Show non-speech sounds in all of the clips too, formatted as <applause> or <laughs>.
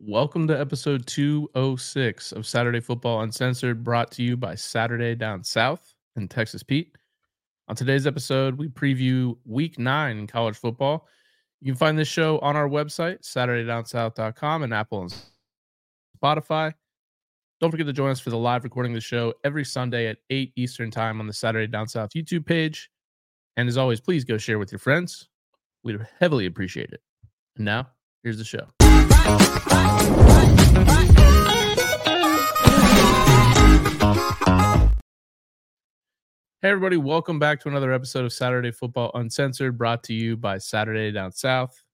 Welcome to episode 206 of Saturday Football Uncensored, brought to you by Saturday Down South and Texas Pete. On today's episode, we preview week nine in college football. You can find this show on our website, SaturdayDownSouth.com, and Apple and Spotify. Don't forget to join us for the live recording of the show every Sunday at 8 Eastern Time on the Saturday Down South YouTube page. And as always, please go share with your friends. We'd heavily appreciate it. And now, here's the show. Hey, everybody, welcome back to another episode of Saturday Football Uncensored, brought to you by Saturday Down South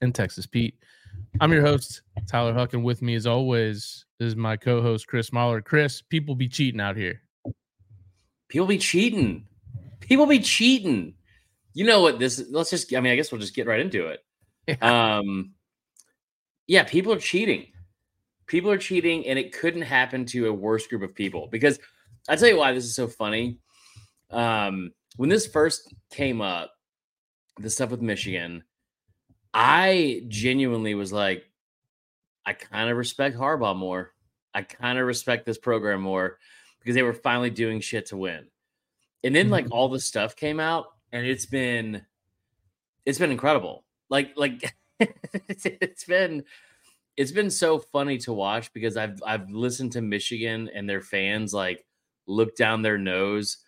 and Texas Pete. I'm your host, Tyler Huck, and with me, as always, is my co host, Chris Marler. Chris, people be cheating out here. People be cheating. People be cheating. You know what this let's just I mean, I guess we'll just get right into it. <laughs> Yeah. Um yeah, people are cheating. People are cheating, and it couldn't happen to a worse group of people because I tell you why this is so funny um, when this first came up, the stuff with Michigan, I genuinely was like, I kind of respect Harbaugh more. I kind of respect this program more because they were finally doing shit to win. And then like mm-hmm. all the stuff came out and it's been it's been incredible. Like like <laughs> <laughs> it's been it's been so funny to watch because I've I've listened to Michigan and their fans like look down their nose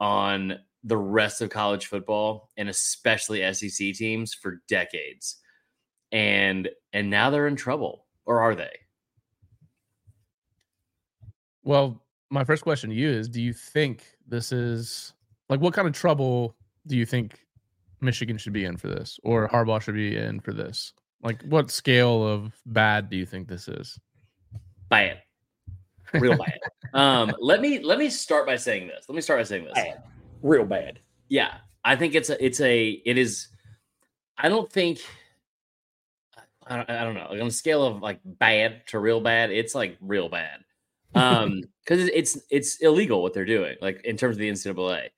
on the rest of college football and especially SEC teams for decades. And and now they're in trouble or are they? Well, my first question to you is do you think this is like what kind of trouble do you think Michigan should be in for this or Harbaugh should be in for this? Like what scale of bad do you think this is? Bad real bad. um, let me let me start by saying this. Let me start by saying this. Bad. Real bad. Yeah, I think it's a it's a it is. I don't think. I don't, I don't know. Like on a scale of like bad to real bad, it's like real bad. <laughs> Um, because it's it's illegal what they're doing, like in terms of the NCAA.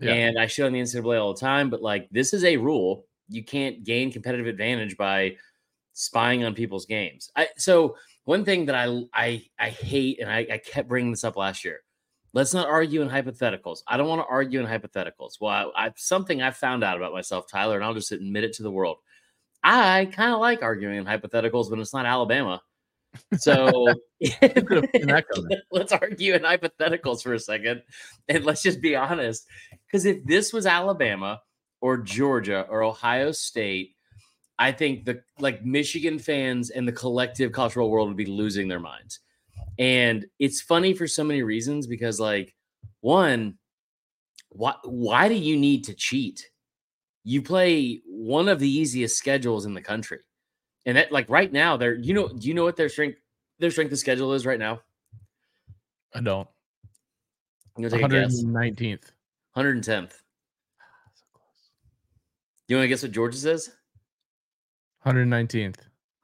Yeah. And I shit on the NCAA all the time, but like this is a rule. You can't gain competitive advantage by spying on people's games. I so one thing that I I I hate, and I, I kept bringing this up last year. Let's not argue in hypotheticals. I don't want to argue in hypotheticals. Well, I, I something I found out about myself, Tyler, and I'll just admit it to the world. I kind of like arguing in hypotheticals when it's not Alabama. So <laughs> <laughs> let's argue in hypotheticals for a second, and let's just be honest. Because if this was Alabama or Georgia or Ohio State I think the like Michigan fans and the collective cultural world would be losing their minds. And it's funny for so many reasons because like one, why why do you need to cheat? You play one of the easiest schedules in the country. And that like right now, they're you know, do you know what their strength their strength of schedule is right now? I don't. I'm gonna take 119th. 110th. You want to guess what Georgia says? 119th.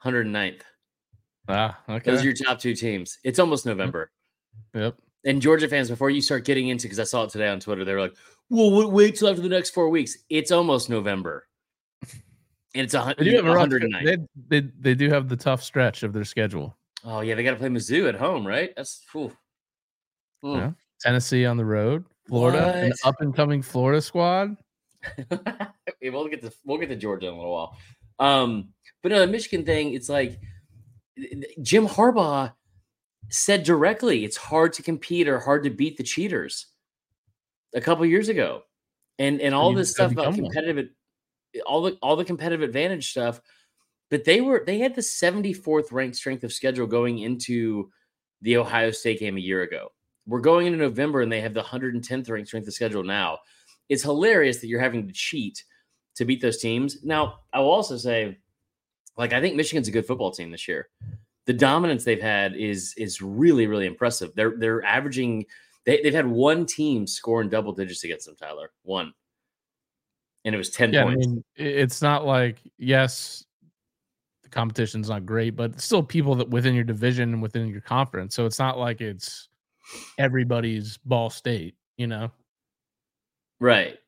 109th. Ah, okay. Those are your top two teams. It's almost November. Yep. And Georgia fans, before you start getting into, because I saw it today on Twitter, they were like, "Well, wait till after the next four weeks." It's almost November, and it's a they do have 109. They, they, they do have the tough stretch of their schedule. Oh yeah, they got to play Mizzou at home, right? That's cool. Yeah. Tennessee on the road, Florida, what? an up and coming Florida squad. <laughs> we'll get to we'll get to Georgia in a little while. Um, but no, the Michigan thing, it's like Jim Harbaugh said directly, it's hard to compete or hard to beat the cheaters a couple years ago. And and all this stuff about competitive all the all the competitive advantage stuff. But they were they had the 74th ranked strength of schedule going into the Ohio State game a year ago. We're going into November and they have the 110th ranked strength of schedule now. It's hilarious that you're having to cheat to beat those teams. Now, I will also say, like, I think Michigan's a good football team this year. The dominance they've had is is really really impressive. They're they're averaging. They, they've had one team score in double digits against them, Tyler. One, and it was ten yeah, points. I mean, it's not like yes, the competition's not great, but still people that within your division and within your conference. So it's not like it's everybody's Ball State, you know. Right.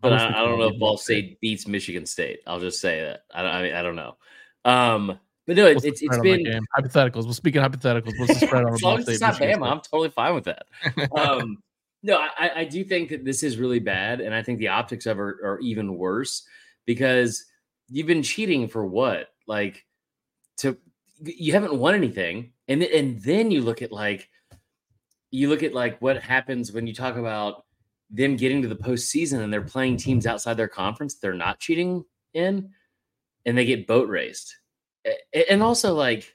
But I, I, don't know if Ball State beats Michigan State. I'll just say that. I, I mean, I don't know. Um, But no, it's it's, it's been hypotheticals. Well, speaking of hypotheticals, what's the spread <laughs> on long as it's not Bama, I'm totally fine with that. Um, no, I, I do think that this is really bad, and I think the optics of it are, are even worse because you've been cheating for what? Like to you haven't won anything, and and then you look at like you look at like what happens when you talk about them getting to the postseason and they're playing teams outside their conference they're not cheating in, and they get boat raced, and also like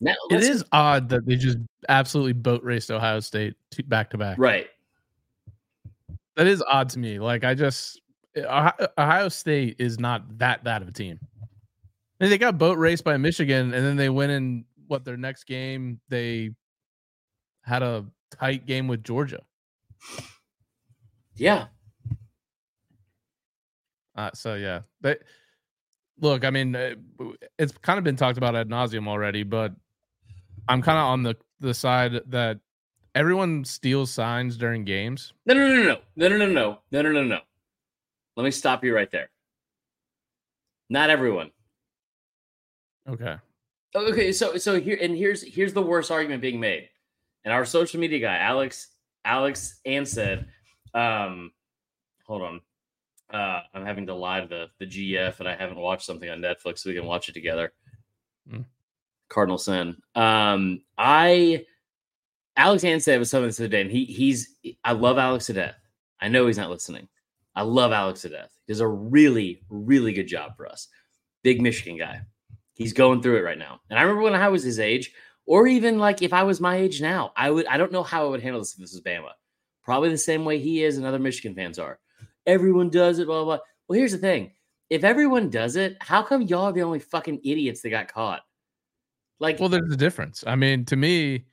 now, it is odd that they just absolutely boat raced Ohio State back to back. Right. That is odd to me. Like I just Ohio State is not that bad of a team. And they got boat raced by Michigan, and then they went in what their next game. They had a tight game with Georgia. Yeah. Uh, so yeah, but look, I mean, uh, it's kind of been talked about ad nauseum already, but I'm kind of on the the side that everyone steals signs during games. No, no, no, no, no, no, no, no, no, no, no, no. Let me stop you right there. Not everyone. Okay. Okay, so so here and here's here's the worst argument being made. And our social media guy, Alex, Alex Ansed, um, hold on. Uh, I'm having to lie to the the GF and I haven't watched something on Netflix so we can watch it together. Mm. Cardinal Sin. Um, I Alex Ansed was something to say today, and he he's I love Alex to death. I know he's not listening. I love Alex to death. He does a really, really good job for us. Big Michigan guy. He's going through it right now. And I remember when I was his age, or even like if I was my age now, I would I don't know how I would handle this if this was Bama. Probably the same way he is and other Michigan fans are. Everyone does it, blah, blah, blah. Well, here's the thing. If everyone does it, how come y'all are the only fucking idiots that got caught? Like, well, there's a difference. I mean, to me,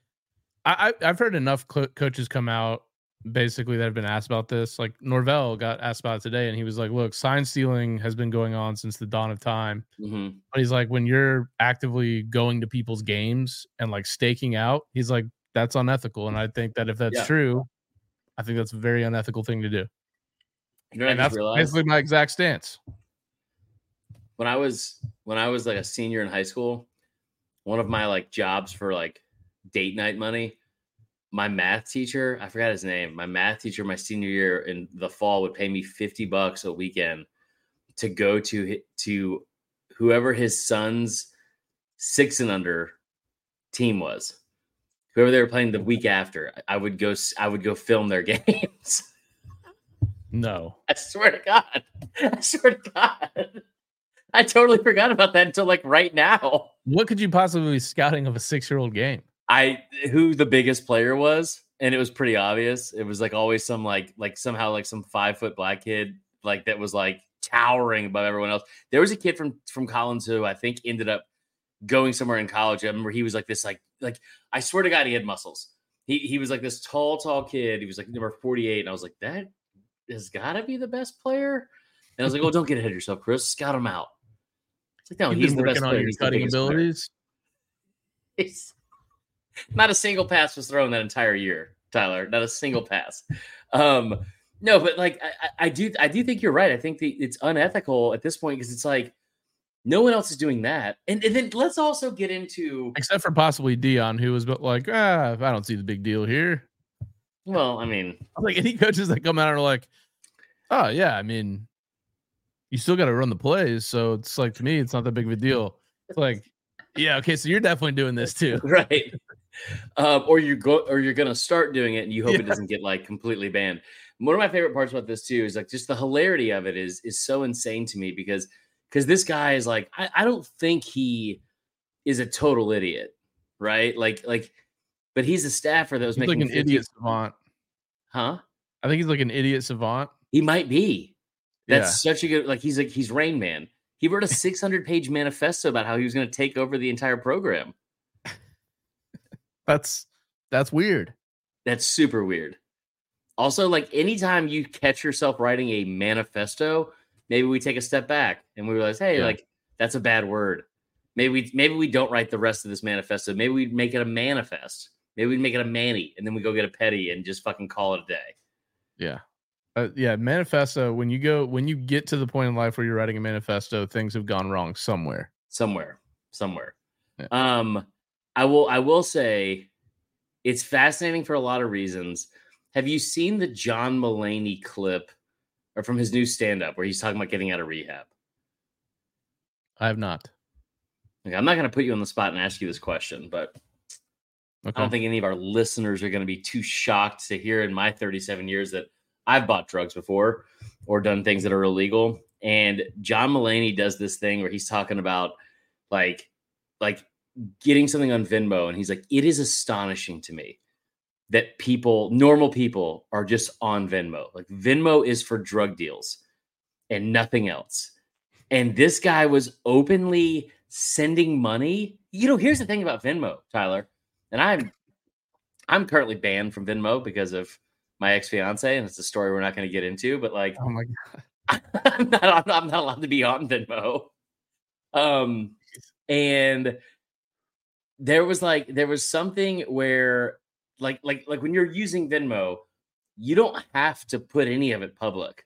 I, have heard enough co- coaches come out basically that have been asked about this. Like Norvell got asked about it today, and he was like, "Look, sign stealing has been going on since the dawn of time." Mm-hmm. But he's like, when you're actively going to people's games and like staking out, he's like, that's unethical. And I think that if that's yeah. true, I think that's a very unethical thing to do. You know, and that's realized? basically my exact stance. When I was when I was like a senior in high school, one of my like jobs for like date night money my math teacher, I forgot his name. My math teacher, my senior year in the fall, would pay me fifty bucks a weekend to go to to whoever his son's six and under team was. Whoever they were playing the week after, I would go. I would go film their <laughs> games. No, I swear to God, I swear to God, I totally forgot about that until like right now. What could you possibly be scouting of a six-year-old game? I who the biggest player was, and it was pretty obvious. It was like always some like like somehow like some five foot black kid like that was like towering above everyone else. There was a kid from from Collins who I think ended up going somewhere in college. I remember he was like this like like I swear to God he had muscles. He he was like this tall tall kid. He was like number forty eight, and I was like that has got to be the best player. And I was like, oh, don't get ahead of yourself, Chris. Scout him out. It's like no, You've he's the best player. He's cutting abilities. <laughs> He's, not a single pass was thrown that entire year, Tyler. Not a single pass. Um, no, but like I, I do, I do think you're right. I think the, it's unethical at this point because it's like no one else is doing that. And, and then let's also get into except for possibly Deion, who was like, ah, I don't see the big deal here. Well, I mean, <laughs> like any coaches that come out are like, oh yeah, I mean, you still got to run the plays, so it's like to me, it's not that big of a deal. It's like, yeah, okay, so you're definitely doing this too, <laughs> right? Um, or you go or you're gonna start doing it and you hope yeah. it doesn't get like completely banned. One of my favorite parts about this too is like just the hilarity of it is is so insane to me because because this guy is like I, I don't think he is a total idiot, right? Like like, but he's a staffer that was he's making like an 50, idiot savant, huh? I think he's like an idiot savant. He might be. That's yeah. such a good like he's like he's Rain Man. He wrote a 600 page manifesto about how he was going to take over the entire program. That's that's weird. That's super weird. Also, like anytime you catch yourself writing a manifesto, maybe we take a step back and we realize, hey, yeah. like that's a bad word. Maybe we maybe we don't write the rest of this manifesto. Maybe we make it a manifest. Maybe we make it a manny, and then we go get a petty and just fucking call it a day. Yeah, uh, yeah. Manifesto. When you go, when you get to the point in life where you're writing a manifesto, things have gone wrong somewhere. Somewhere somewhere. Yeah. Um, I will I will say it's fascinating for a lot of reasons. Have you seen the John Mulaney clip or from his new stand-up where he's talking about getting out of rehab? I have not. Okay, I'm not going to put you on the spot and ask you this question, but Okay. I don't think any of our listeners are going to be too shocked to hear in my 37 years that I've bought drugs before or done things that are illegal. And John Mulaney does this thing where he's talking about like like getting something on Venmo and he's like it is astonishing to me that people normal people are just on Venmo. Like Venmo is for drug deals and nothing else. And this guy was openly sending money. You know, here's the thing about Venmo, Tyler and I'm I'm currently banned from Venmo because of my ex fiance, and it's a story we're not going to get into. But like, oh my god. <laughs> I'm not, I'm not I'm not allowed to be on Venmo. Um, and there was like there was something where like like like when you're using Venmo, you don't have to put any of it public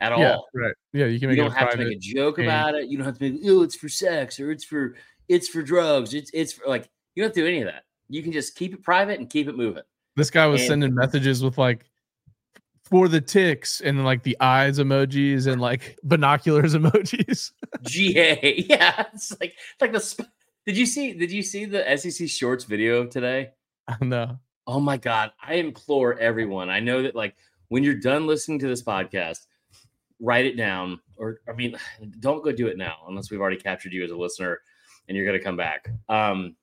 at Yeah, all. right. Yeah, you can You don't a have to make a joke thing. about it. You don't have to be, oh, it's for sex or it's for it's for drugs. It's it's for like you don't do any of that. You can just keep it private and keep it moving. This guy was And- sending messages with like for the ticks and like the eyes emojis and like <laughs> binoculars emojis. GA. <laughs> Yeah, it's like it's like the. Did you see? Did you see the SEC Shorts video today? <laughs> no. Oh my god! I implore everyone. I know that like when you're done listening to this podcast, write it down. Or I mean, <sighs> don't go do it now unless we've already captured you as a listener and you're gonna come back. Um,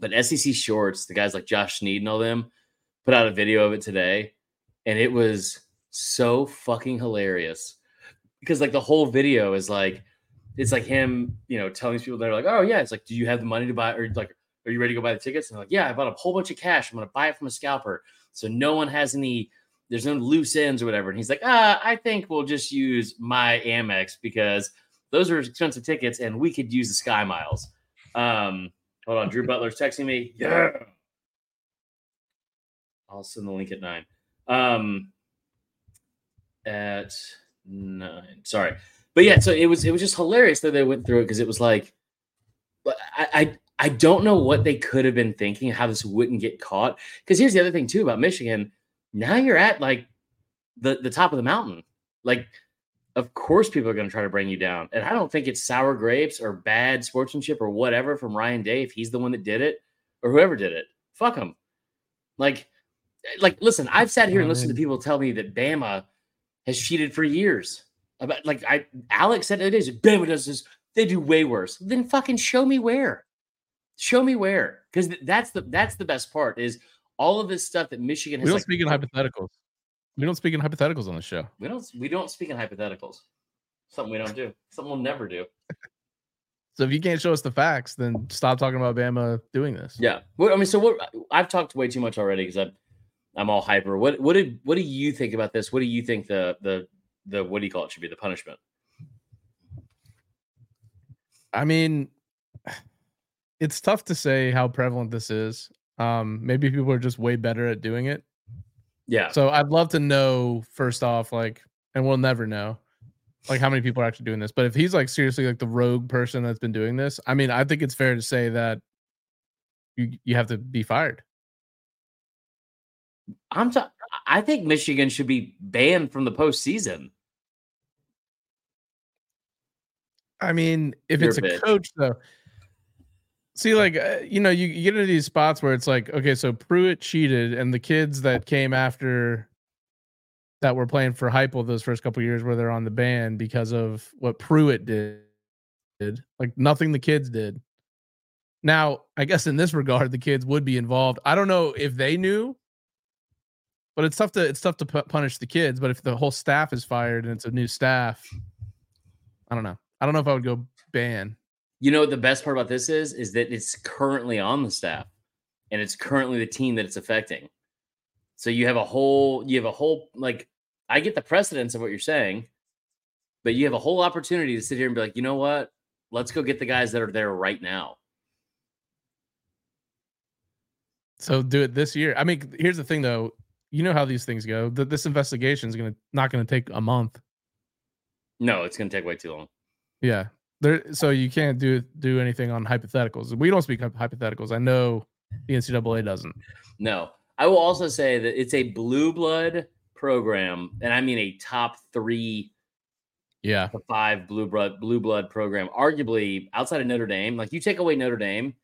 but SEC Shorts, the guys like Josh Snead and all them, put out a video of it today, and it was so fucking hilarious because like the whole video is like it's like him, you know, telling these people they're like, oh yeah, it's like, do you have the money to buy or like, are you ready to go buy the tickets? And they're like, yeah, I bought a whole bunch of cash. I'm gonna buy it from a scalper, so no one has any. There's no loose ends or whatever. And he's like, ah, I think we'll just use my Amex because those are expensive tickets and we could use the Sky Miles. Um, hold on, Drew <laughs> Butler's texting me. Yeah. I'll send the link at nine. Um, at nine. Sorry, but yeah. So it was it was just hilarious that they went through it because it was like, I, I I don't know what they could have been thinking how this wouldn't get caught. Because here's the other thing too about Michigan. Now you're at like the the top of the mountain. Like, of course people are going to try to bring you down, and I don't think it's sour grapes or bad sportsmanship or whatever from Ryan Day if he's the one that did it or whoever did it. Fuck him. Like, eh, like listen, I've sat here and listened to people tell me that Bama has cheated for years. About like I Alex said it is Bama does this, they do way worse. Then fucking show me where. Show me where. Because that's the that's the best part is all of this stuff that Michigan Has, We don't like, speak in hypotheticals. We don't speak in hypotheticals on the show. we don't we don't speak in hypotheticals. Something we don't do. Something we'll never do. <laughs> So if you can't show us the facts, then stop talking about Bama doing this. Yeah. Well, I mean, so what I've talked way too much already because I'm I'm all hyper. What what did what do you think about this? What do you think the the the what do you call it should be the punishment? I mean, <sighs> it's tough to say how prevalent this is. Um, maybe people are just way better at doing it. Yeah. So I'd love to know first off, like, and we'll never know, like how many people are actually doing this. But if he's like seriously like the rogue person that's been doing this, I mean, I think it's fair to say that you you have to be fired. I'm ta- I think Michigan should be banned from the postseason. I mean, if You're it's a bitch. coach though, see, like uh, you know, you, you get into these spots where it's like, okay, so Pruitt cheated, and the kids that came after that were playing for Heupel those first couple years where they're on the ban because of what Pruitt did, did like nothing the kids did. Now, I guess in this regard, the kids would be involved. I don't know if they knew, but it's tough to it's tough to punish the kids. But if the whole staff is fired and it's a new staff, I don't know. I don't know if I would go ban. You know what the best part about this is is that it's currently on the staff and it's currently the team that it's affecting. So you have a whole you have a whole like I get the precedence of what you're saying, but you have a whole opportunity to sit here and be like, you know what? Let's go get the guys that are there right now. So do it this year. I mean, here's the thing though. You know how these things go. That this investigation is gonna not gonna take a month. No, it's gonna take way too long. Yeah. there. So you can't do do anything on hypotheticals. We don't speak hypotheticals. I know the NCAA doesn't. No, I will also say that it's a blue blood program, and I mean a top three, yeah, five blue blood blue blood program. Arguably outside of Notre Dame, like you take away Notre Dame,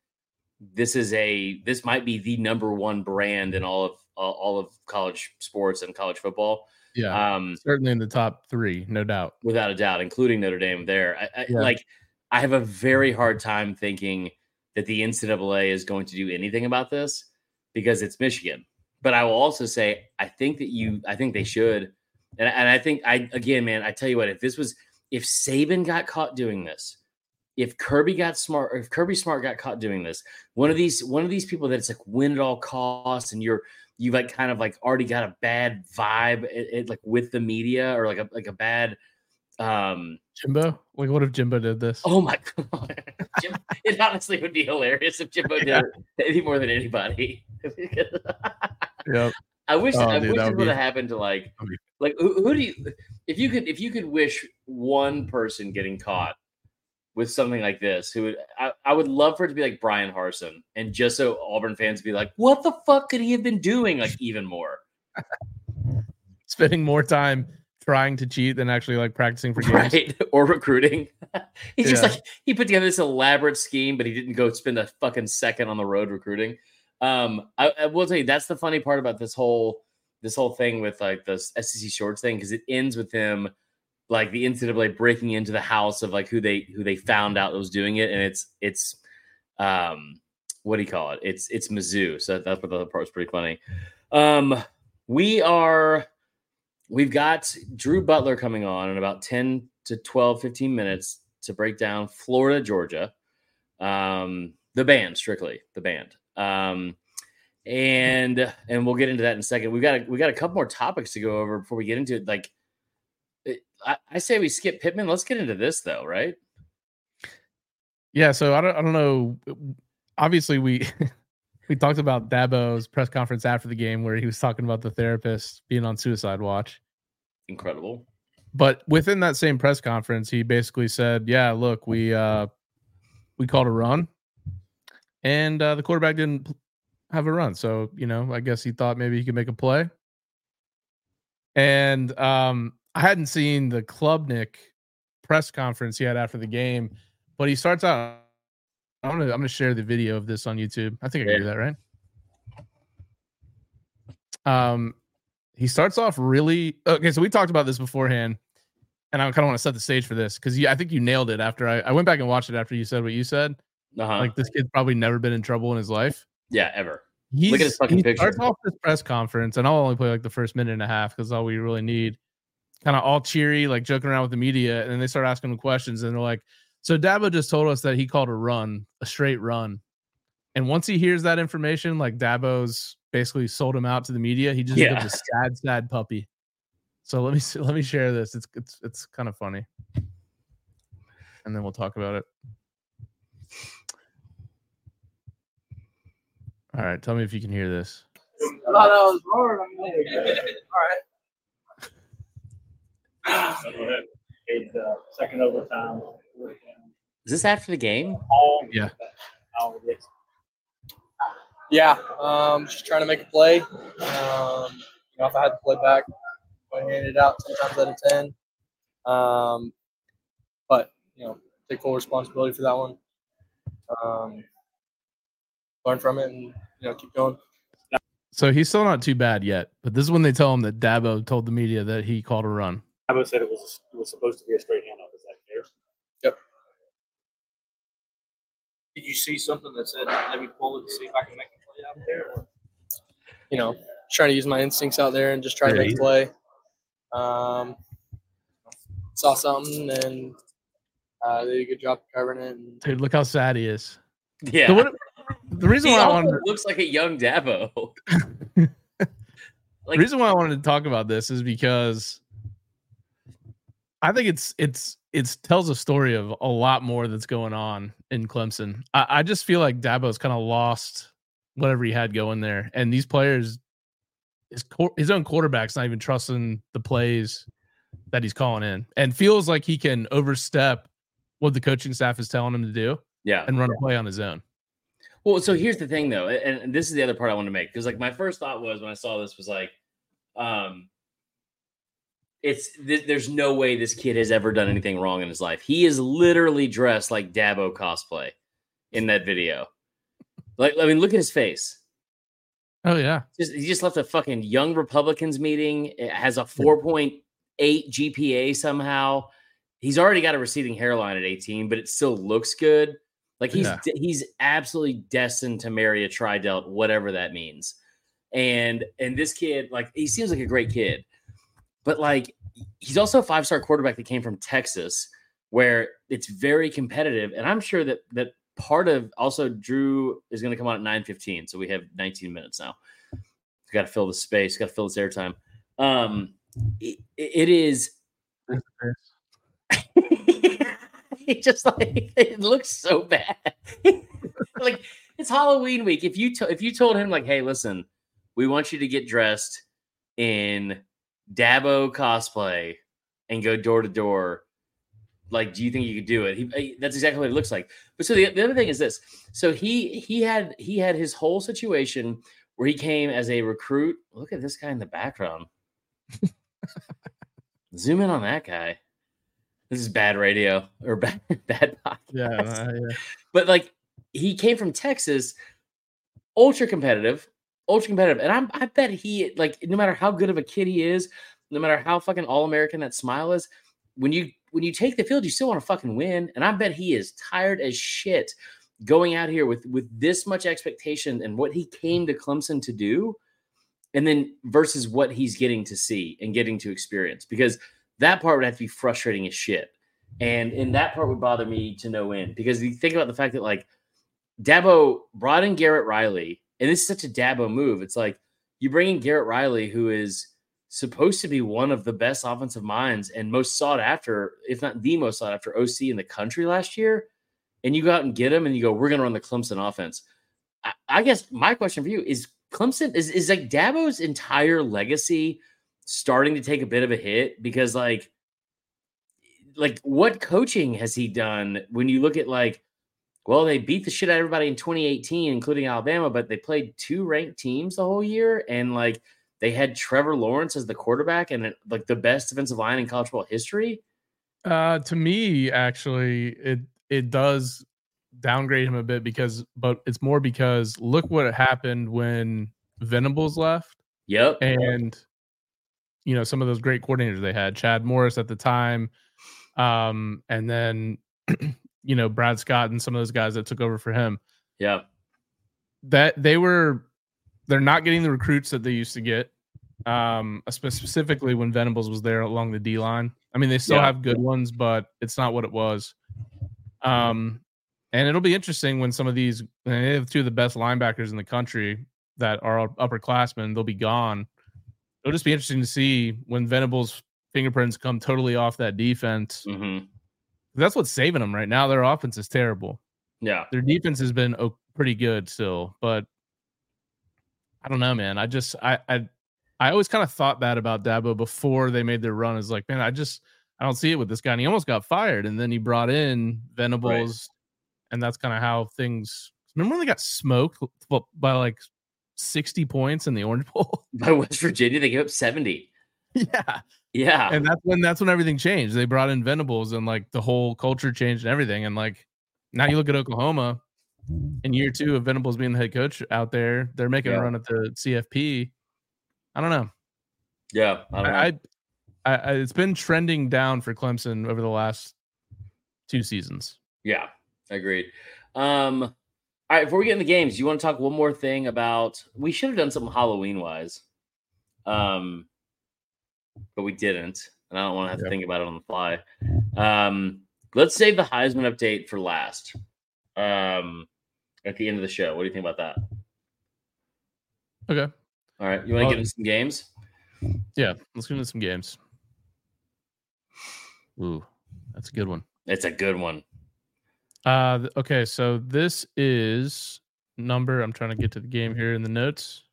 this is a this might be the number one brand in all of all of college sports and college football. Yeah, um, certainly in the top three, no doubt, without a doubt, including Notre Dame. There, I, I, yeah. like I have a very hard time thinking that the NCAA is going to do anything about this because it's Michigan. But I will also say, I think that you, I think they should, and, and I think I again, man, I tell you what, if this was, if Saban got caught doing this, if Kirby got smart, if Kirby Smart got caught doing this, one of these, one of these people that it's like win at all costs, and you're you like kind of like already got a bad vibe it, it, like with the media or like a like a bad um Jimbo? Like what if Jimbo did this? Oh my <laughs> god. Jim, it honestly would be hilarious if Jimbo did it any more than anybody. <laughs> yep. I wish oh, I dude, wish it would have happened to like like who, who do you if you could if you could wish one person getting caught with something like this who would I, I, would love for it to be like Bryan Harsin, and just so Auburn fans be like, what the fuck could he have been doing? Like even more. <laughs> Spending more time trying to cheat than actually like practicing for games. Right. <laughs> Or recruiting. <laughs> He's yeah. just like he put together this elaborate scheme, but he didn't go spend a fucking second on the road recruiting. Um, I, I will tell you that's the funny part about this whole this whole thing with like the SEC shorts thing because it ends with him like the NCAA breaking into the house of like who they who they found out was doing it, and it's it's um what do you call it? It's it's Mizzou. So that's what the part was pretty funny. Um, we are we've got Drew Butler coming on in about 10 to 12, 15 minutes to break down Florida, Georgia. Um, the band strictly the band. Um, and and we'll get into that in a second. We got a, we got a couple more topics to go over before we get into it. Like I, I say we skip Pittman. Let's get into this though, right? Yeah. So I don't I don't know. Obviously, we <laughs> we talked about Dabo's press conference after the game where he was talking about the therapist being on suicide watch. Incredible. But within that same press conference, he basically said, "Yeah, look, we uh we called a run, and uh, the quarterback didn't have a run. So you know, I guess he thought maybe he could make a play." And um, I hadn't seen the Klubnik press conference he had after the game, but he starts out. I'm gonna I'm gonna share the video of this on YouTube. I think I can do that, right? Um, he starts off really okay. So we talked about this beforehand, and I kind of want to set the stage for this because I think you nailed it. After I, I went back and watched it after you said what you said. Uh-huh. Like this kid's probably never been in trouble in his life. Yeah, ever. He's, Look at his fucking he picture. Starts off this press conference, and I'll only play like the first minute and a half because all we really need kind of all cheery, like joking around with the media, and then they start asking him questions, and they're like, "So Dabo just told us that he called a run, a straight run." And once he hears that information, like Dabo's basically sold him out to the media, he just yeah. becomes a sad, sad puppy. So let me let me share this. It's it's it's kind of funny, and then we'll talk about it. All right, tell me if you can hear this. I thought that was hard. <laughs> All right. It's uh, second overtime. Is this after the game? Yeah. Yeah. Um, just trying to make a play. Um, you know, if I had to play back, I hand it out ten times out of ten. Um, but you know, take full responsibility for that one. Um, learn from it and you know keep going. So he's still not too bad yet, but this is when they tell him that Dabo told the media that he called a run. Dabo said it was it was supposed to be a straight handoff. Is that fair? Yep. Did you see something that said, "Let me pull it to see if I can make a play out there"? You know, trying to use my instincts out there and just try yeah, to make a play. Um, saw something and uh, did a good job covering it. And, Dude, look how sad he is. Yeah. So what, the reason he why I wanted looks like a young Dabo. <laughs> Like, the reason why I wanted to talk about this is because I think it's it's it tells a story of a lot more that's going on in Clemson. I, I just feel like Dabo's kind of lost whatever he had going there, and these players, his his own quarterback's not even trusting the plays that he's calling in, and feels like he can overstep what the coaching staff is telling him to do Yeah. and run a play on his own. Well, so here's the thing though, and, and this is the other part I want to make because like my first thought was when I saw this was like, um, it's th- there's no way this kid has ever done anything wrong in his life. He is literally dressed like Dabo cosplay in that video. Like, I mean, look at his face. Oh yeah. Just he just left a fucking young Republicans meeting. It has a hmm. 4.8 GPA somehow. He's already got a receding hairline at 18, but it still looks good. Like he's Yeah. he's absolutely destined to marry a tridelt, whatever that means. And and this kid, like he seems like a great kid, but like he's also a five star quarterback that came from Texas, where it's very competitive. And I'm sure that that part of also Drew is going to come on at 9:15, so we have 19 minutes now. Got to fill the space, got to fill this airtime. Um, it, it is <laughs> it just like it looks so bad. <laughs> like it's Halloween week. If you to, if you told him like, hey, listen, we want you to get dressed in Dabo cosplay and go door to door, like, do you think you could do it? He, that's exactly what it looks like. But so the, the other thing is this: so he he had he had his whole situation where he came as a recruit. Look at this guy in the background. <laughs> Zoom in on that guy. This is bad radio or <laughs> bad bad podcast. Yeah. uh, yeah. But like he came from Texas, ultra competitive, ultra competitive. And I'm I bet he like no matter how good of a kid he is, no matter how fucking all American that smile is, when you when you take the field, you still want to fucking win. And I bet he is tired as shit going out here with with this much expectation and what he came to Clemson to do, and then versus what he's getting to see and getting to experience. Because that part would have to be frustrating as shit. And and that part would bother me to no end because you think about the fact that like Dabo brought in Garrett Riley, and this is such a Dabo move. It's like you bring in Garrett Riley, who is supposed to be one of the best offensive minds and most sought after, if not the most sought after OC in the country last year, and you go out and get him, and you go, "We're going to run the Clemson offense." I, I guess my question for you is: Clemson is is like Dabo's entire legacy starting to take a bit of a hit because like like what coaching has he done when you look at like well they beat the shit out of everybody in 2018 including alabama but they played two ranked teams the whole year and like they had trevor lawrence as the quarterback and like the best defensive line in college football history? Uh, to me, actually, it it does downgrade him a bit because, but it's more because look what happened when Venables left, yep and you know some of those great coordinators they had, Chad Morris at the time, um, and then <clears throat> you know Brad Scott and some of those guys that took over for him. Yeah, That they were, they're not getting the recruits that they used to get. Um, specifically when Venables was there along the D line. I mean, they still Yeah. have good ones, but it's not what it was. Um, and it'll be interesting when some of these they have two of the best linebackers in the country that are upperclassmen. They'll be gone. It'll just be interesting to see when Venables' fingerprints come totally off that defense. hmm That's what's saving them right now. Their offense is terrible. yeah Their defense has been oh, pretty good still, but I don't know, man. I just I I I always kind of thought that about Dabo before they made their run. Is like, man, I just I don't see it with this guy. And he almost got fired, and then he brought in Venables, and that's kind of how things. Remember when they got smoked by like sixty points in the Orange Bowl? by west virginia they gave up 70 yeah, yeah and that's when that's when everything changed. They brought in Venables, and like the whole culture changed and everything. And like now you look at Oklahoma in year two of Venables being the head coach out there, they're making Yeah. a run at the CFP. I don't know. yeah I don't know. I, I, I it's been trending down for Clemson over the last two seasons. Yeah, I agreed. Um, all right, before we get in the games, you want to talk one more thing about we should have done something Halloween wise. Um, but we didn't, and I don't want to have to think about it on the fly. Um, let's save the Heisman update for last. Um, at the end of the show. What do you think about that? Okay. All right, you want to Well- get into some games? Yeah, let's get into some games. Ooh, that's a good one. It's a good one. Uh okay, so this is number I'm trying to get to the game here in the notes.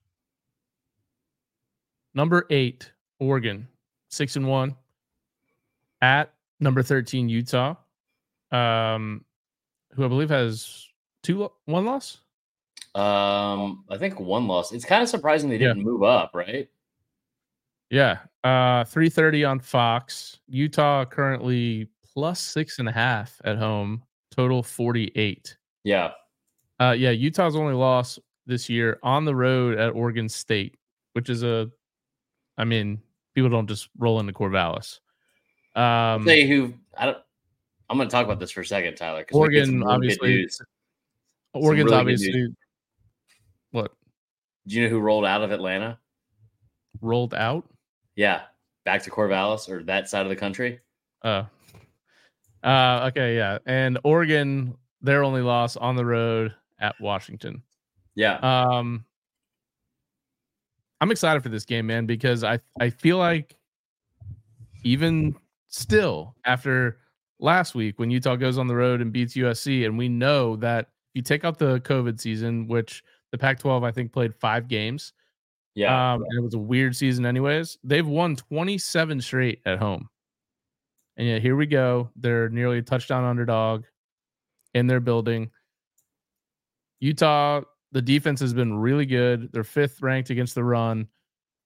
Number 8, Oregon, 6 and 1 at number 13 Utah. um, who I believe has two one loss. Um, I think one loss. It's kind of surprising they didn't move up, right? Yeah, uh, three thirty on Fox. Utah currently plus six and a half at home. Total forty eight. Yeah. Uh, yeah, Utah's only loss this year on the road at Oregon State, which is a, I mean, people don't just roll into Corvallis. Um, you who I don't. I'm going to talk about this for a second, Tyler. 'cause we get some Oregon, really obviously. Oregon's really obviously what Do you know who rolled out of Atlanta? rolled out. Yeah, back to Corvallis or that side of the country. Uh, uh, okay, yeah, and Oregon, their only loss on the road at Washington. Yeah, Um, I'm excited for this game, man, because I I feel like even still after last week when Utah goes on the road and beats USC, and we know that if you take out the COVID season, which the Pac-12 I think played five games. yeah, Um, and it was a weird season, anyways. They've won 27 straight at home. And yet here we go. They're nearly a touchdown underdog in their building. Utah, the defense has been really good. They're fifth ranked against the run,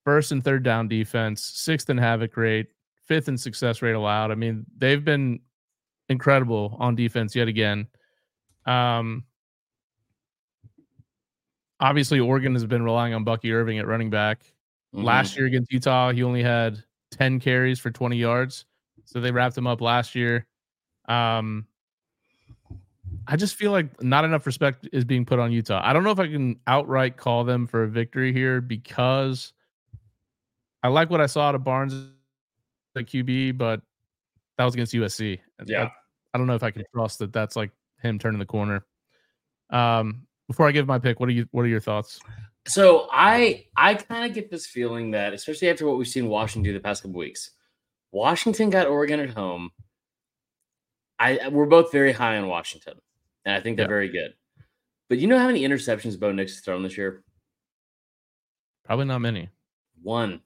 first and third down defense, sixth in havoc rate, fifth in success rate allowed. I mean, they've been incredible on defense yet again. Um, obviously, Oregon has been relying on Bucky Irving at running back. Mhm. Last year against Utah, he only had 10 carries for 20 yards. So they wrapped him up last year. Um, I just feel like not enough respect is being put on Utah. I don't know if I can outright call them for a victory here because I like what I saw out of Barnes at QB, but that was against USC. Yeah. I, I don't know if I can trust that that's like him turning the corner. Um, before I give my pick, what are you? What are your thoughts? So I I kind of get this feeling that, especially after what we've seen Washington do the past couple weeks, Washington got Oregon at home. I we're both very high on Washington, and I think they're Yeah. very good. But you know how many interceptions Bo Nix has thrown this year? Probably not many. One.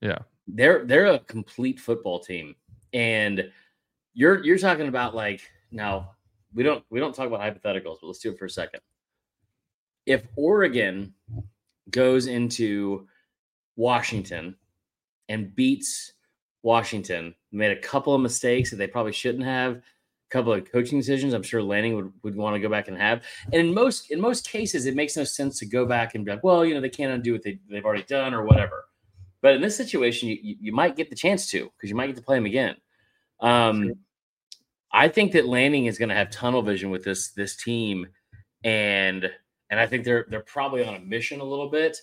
Yeah. They're they're a complete football team, and you're you're talking about like now we don't we don't talk about hypotheticals, but let's do it for a second. If Oregon goes into Washington and beats Washington, made a couple of mistakes that they probably shouldn't have, couple of coaching decisions I'm sure Lanning would, would want to go back and have. And in most in most cases, it makes no sense to go back and be like, well, you know, they can't undo what they, they've already done or whatever. But in this situation, you, you, might get the chance to because you might get to play them again. Um, I think that Lanning is going to have tunnel vision with this this team, and and I think they're they're probably on a mission a little bit.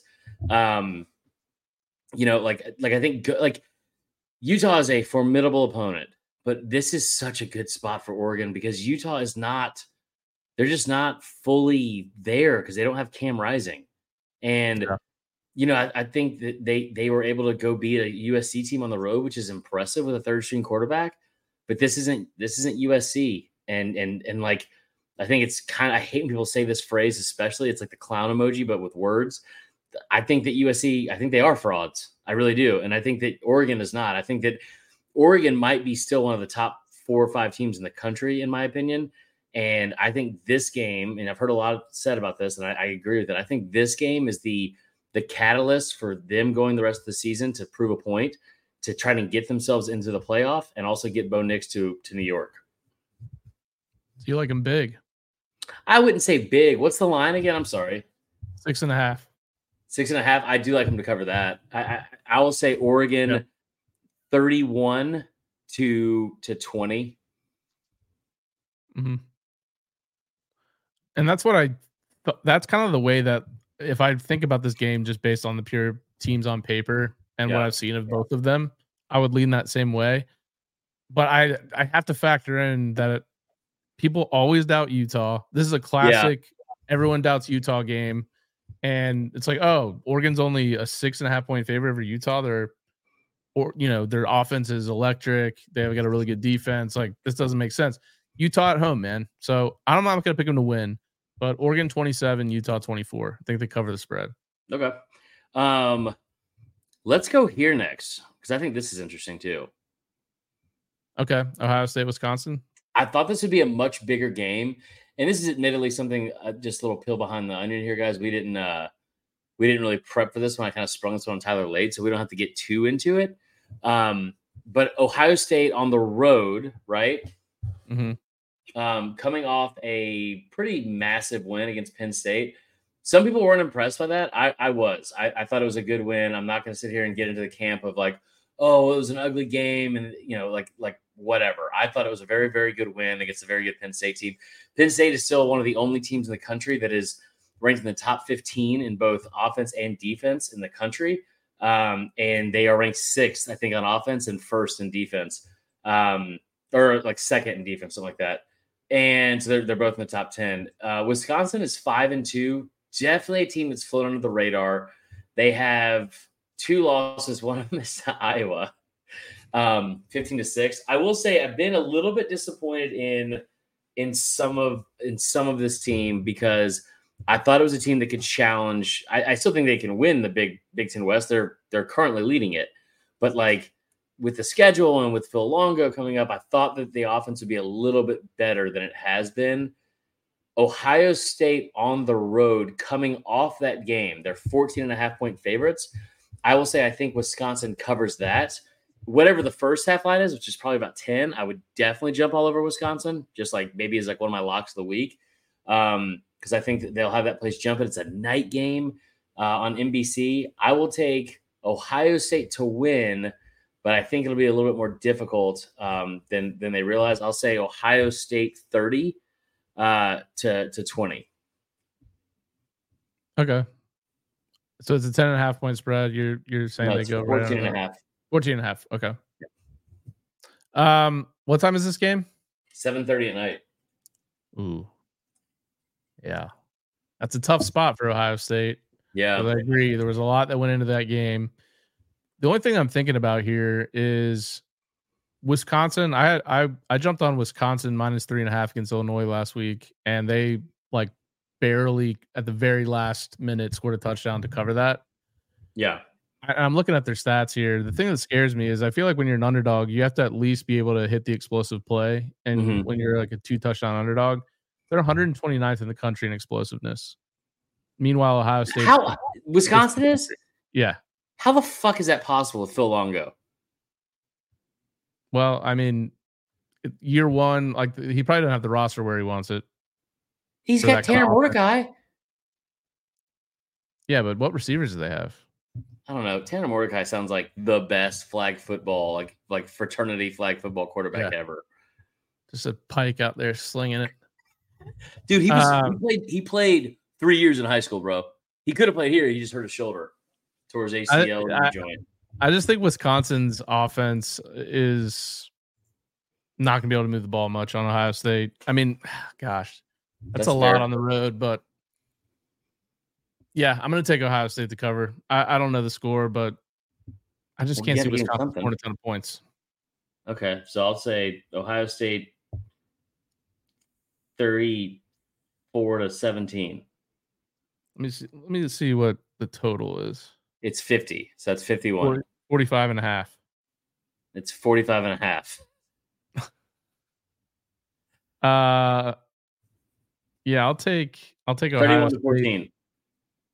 Um, you know, like like I think like Utah is a formidable opponent, but this is such a good spot for Oregon because Utah is not they're just not fully there because they don't have Cam Rising, and Yeah. you know I, I think that they they were able to go beat a USC team on the road, which is impressive with a third string quarterback. But this isn't this isn't USC, and and and like I think it's kind of I hate when people say this phrase, especially it's like the clown emoji, but with words. I think that USC, I think they are frauds. I really do. And I think that Oregon is not. I think that Oregon might be still one of the top four or five teams in the country, in my opinion. And I think this game, and I've heard a lot said about this, and I, I agree with it. I think this game is the the catalyst for them going the rest of the season to prove a point, to try to get themselves into the playoff, and also get Bo Nix to to New York. Do you like him big? I wouldn't say big. What's the line again? I'm sorry. Six and a half. Six and a half. I do like him to cover that. I I, I will say Oregon Yep. 31 to to 20. hmm And that's what I. That's kind of the way that if I think about this game just based on the pure teams on paper and what I've seen of both of them, I would lean that same way. But I I have to factor in that it, people always doubt Utah. This is a classic. Everyone doubts Utah game, and it's like, oh, Oregon's only a six and a half point favorite over Utah. They're or you know their offense is electric. They've got a really good defense. Like this doesn't make sense. Utah at home, man. So I'm not know I'm going to pick them to win, but Oregon 27, Utah 24. I think they cover the spread. Okay. Um let's go here next because I think this is interesting too. Okay, Ohio State, Wisconsin. I thought this would be a much bigger game, and this is admittedly something uh, just a little pill behind the onion here, guys. We didn't uh, we didn't really prep for this one. I kind of sprung this one on Tyler late, so we don't have to get too into it. Um, but Ohio State on the road, right? Mm-hmm. Um, coming off a pretty massive win against Penn State. Some people weren't impressed by that. I, I was. I, I thought it was a good win. I'm not going to sit here and get into the camp of like, oh, it was an ugly game, and you know, like like whatever. I thought it was a very very good win against a very good Penn State team. Penn State is still one of the only teams in the country that is ranked in the top 15 in both offense and defense in the country. Um, and they are ranked sixth, I think, on offense and first in defense, um, or like second in defense, something like that. And so they're, they're both in the top 10. Uh, Wisconsin is five and two, definitely a team that's flown under the radar. They have two losses, one of them is to Iowa, um, 15 to 6. I will say I've been a little bit disappointed in in some of in some of this team because I thought it was a team that could challenge. I, I, still think they can win the Big Big Ten West. They're they're currently leading it, but like with the schedule and with Phil Longo coming up, I thought that the offense would be a little bit better than it has been. Ohio State on the road coming off that game, they're 14 and a half point favorites. I will say I think Wisconsin covers that. Whatever the first half line is, which is probably about 10, I would definitely jump all over Wisconsin, just like maybe as like one of my locks of the week. Um, because I think they'll have that place jumping. It's a night game uh, on NBC. I will take Ohio State to win, but I think it'll be a little bit more difficult um, than than they realize. I'll say Ohio State thirty uh, to to twenty. Okay. So it's a 10 and a half point spread. You're you're saying no, they go 14 right and a half. 14 and a half. Okay. Yeah. Um, what time is this game? 7:30 at night. Ooh. Yeah. That's a tough spot for Ohio State. Yeah. But I agree. There was a lot that went into that game. The only thing I'm thinking about here is Wisconsin. I had I I jumped on Wisconsin minus three and a half against Illinois last week, and they like barely at the very last minute scored a touchdown to cover that. Yeah. I, I'm looking at their stats here. The thing that scares me is I feel like when you're an underdog, you have to at least be able to hit the explosive play. And mm-hmm. when you're like a two touchdown underdog, they're 129th in the country in explosiveness. Meanwhile, Ohio State. How Wisconsin is? Yeah. How the fuck is that possible with Phil Longo? Well, I mean, year one, like he probably doesn't have the roster where he wants it. He's got Tanner Mordecai. Yeah, but what receivers do they have? I don't know. Tanner Mordecai sounds like the best flag football, like like fraternity flag football quarterback yeah. ever. Just a pike out there slinging it. Dude, he was um, he played he played three years in high school, bro. He could have played here. He just hurt his shoulder towards ACL I, I, joint. I just think Wisconsin's offense is not going to be able to move the ball much on Ohio State. I mean, <sighs> gosh, that's, that's a fair. lot on the road, but yeah, I'm going to take Ohio State to cover. I, I don't know the score, but I just well, can't see Wisconsin scoring a ton of points. Okay, so I'll say Ohio State 34 to 17. Let me see, let me see what the total is. It's 50. So that's 51. 40, 45 and a half. It's 45 and a half. <laughs> uh yeah, I'll take I'll take 31 to 14.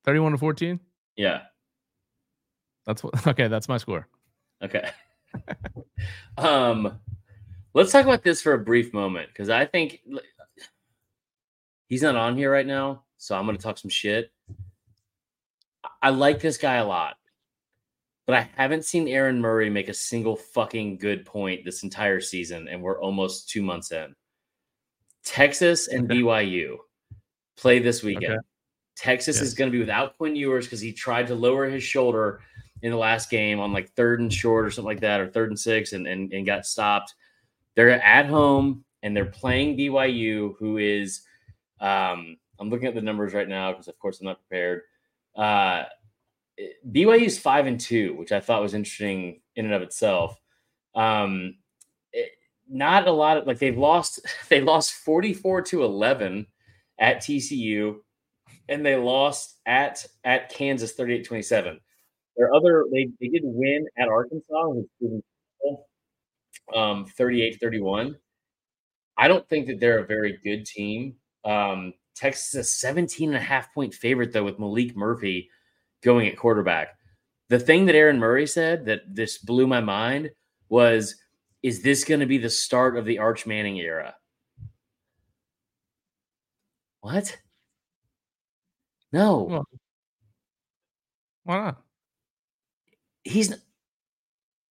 31 to 14? Yeah. That's what <laughs> okay, that's my score. Okay. <laughs> um let's talk about this for a brief moment because I think He's not on here right now, so I'm going to talk some shit. I like this guy a lot, but I haven't seen Aaron Murray make a single fucking good point this entire season, and we're almost two months in. Texas and BYU play this weekend. Okay. Texas yes. is going to be without Quinn Ewers because he tried to lower his shoulder in the last game on like third and short or something like that, or third and six, and, and, and got stopped. They're at home and they're playing BYU, who is um, I'm looking at the numbers right now because, of course, I'm not prepared. Uh, BYU is five and two, which I thought was interesting in and of itself. Um, it, not a lot of like they've lost. <laughs> They lost 44 to 11 at TCU, and they lost at at Kansas 38 27. Their other they, they did win at Arkansas, um, 38 31. I don't think that they're a very good team. Um, Texas is a 17 and a half point favorite, though, with Maalik Murphy going at quarterback. The thing that Aaron Murray said that this blew my mind was Is this going to be the start of the Arch Manning era? What? No. Well, why not? He's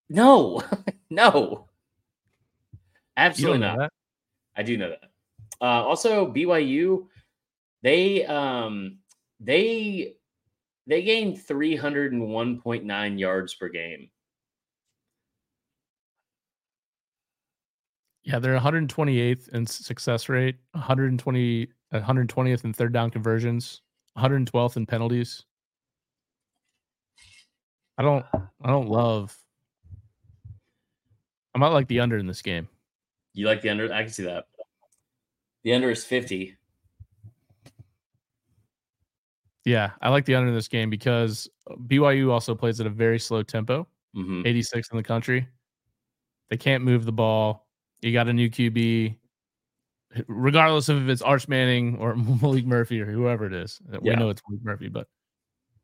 no, <laughs> no, absolutely not. that? I do know that. Uh, also, BYU, they um they they gained three hundred and one point nine yards per game. Yeah, they're 128th in success rate, 120, 120th in third down conversions, 112th in penalties. I don't, I don't love. I might like the under in this game. You like the under? I can see that. The under is fifty. Yeah, I like the under in this game because BYU also plays at a very slow tempo, hmm 86 in the country. They can't move the ball. You got a new QB, regardless of if it's Arch Manning or <laughs> Maalik Murphy or whoever it is. We Yeah. know it's Maalik Murphy, but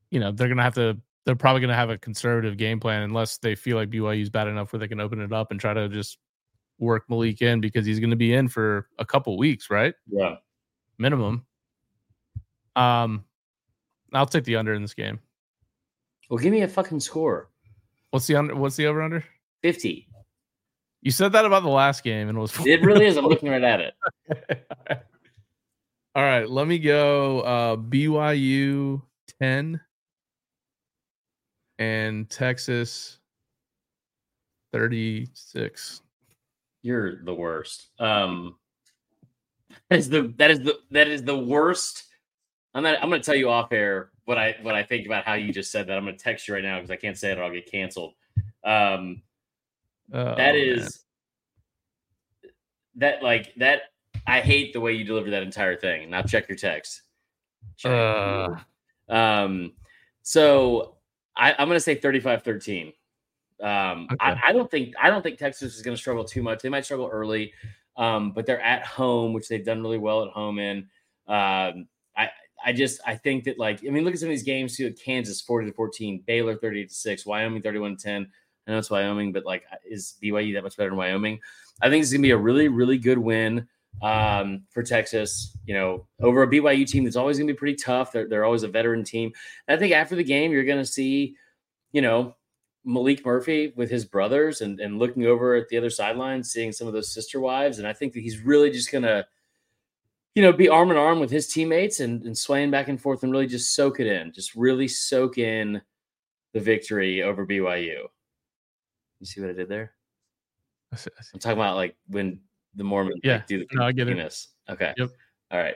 you know they're gonna have to. They're probably gonna have a conservative game plan unless they feel like BYU is bad enough where they can open it up and try to just work Maalik in because he's gonna be in for a couple weeks, right? Yeah. Minimum. Um, I'll take the under in this game. Well, give me a fucking score. What's the under? What's the over under? Fifty. You said that about the last game and it was. <laughs> It really is. I'm looking right at it. <laughs> All right, let me go. Uh, BYU ten and Texas thirty six. You're the worst. Um, that is the that is the that is the worst. I'm not. I'm going to tell you off air what I what I think about how you just said that. I'm going to text you right now because I can't say it or I'll get canceled. Um, Oh, that is that like that. I hate the way you deliver that entire thing. Now check your text. Check. Uh, Um, so I, I'm going to say 35 13. Um, I, Okay. I don't think I don't think Texas is going to struggle too much. They might struggle early, um, but they're at home, which they've done really well at home. In um, I I just I think that like I mean look at some of these games too. Kansas 40 to 14, Baylor 38 to six, Wyoming 31 to 10. I know it's Wyoming, but like is BYU that much better than Wyoming? I think it's going to be a really really good win um, for Texas. You know, over a BYU team that's always going to be pretty tough. They're they're always a veteran team. And I think after the game, you're going to see, you know, Maalik Murphy with his brothers and and looking over at the other sideline, seeing some of those sister wives, and I think that he's really just going to. You know, be arm in arm with his teammates and, and swaying back and forth and really just soak it in, just really soak in the victory over BYU. You see what I did there? I see- I see. I'm talking about like when the Mormons Yeah. like, do the No, I get it. penis. Okay. Yep. All right.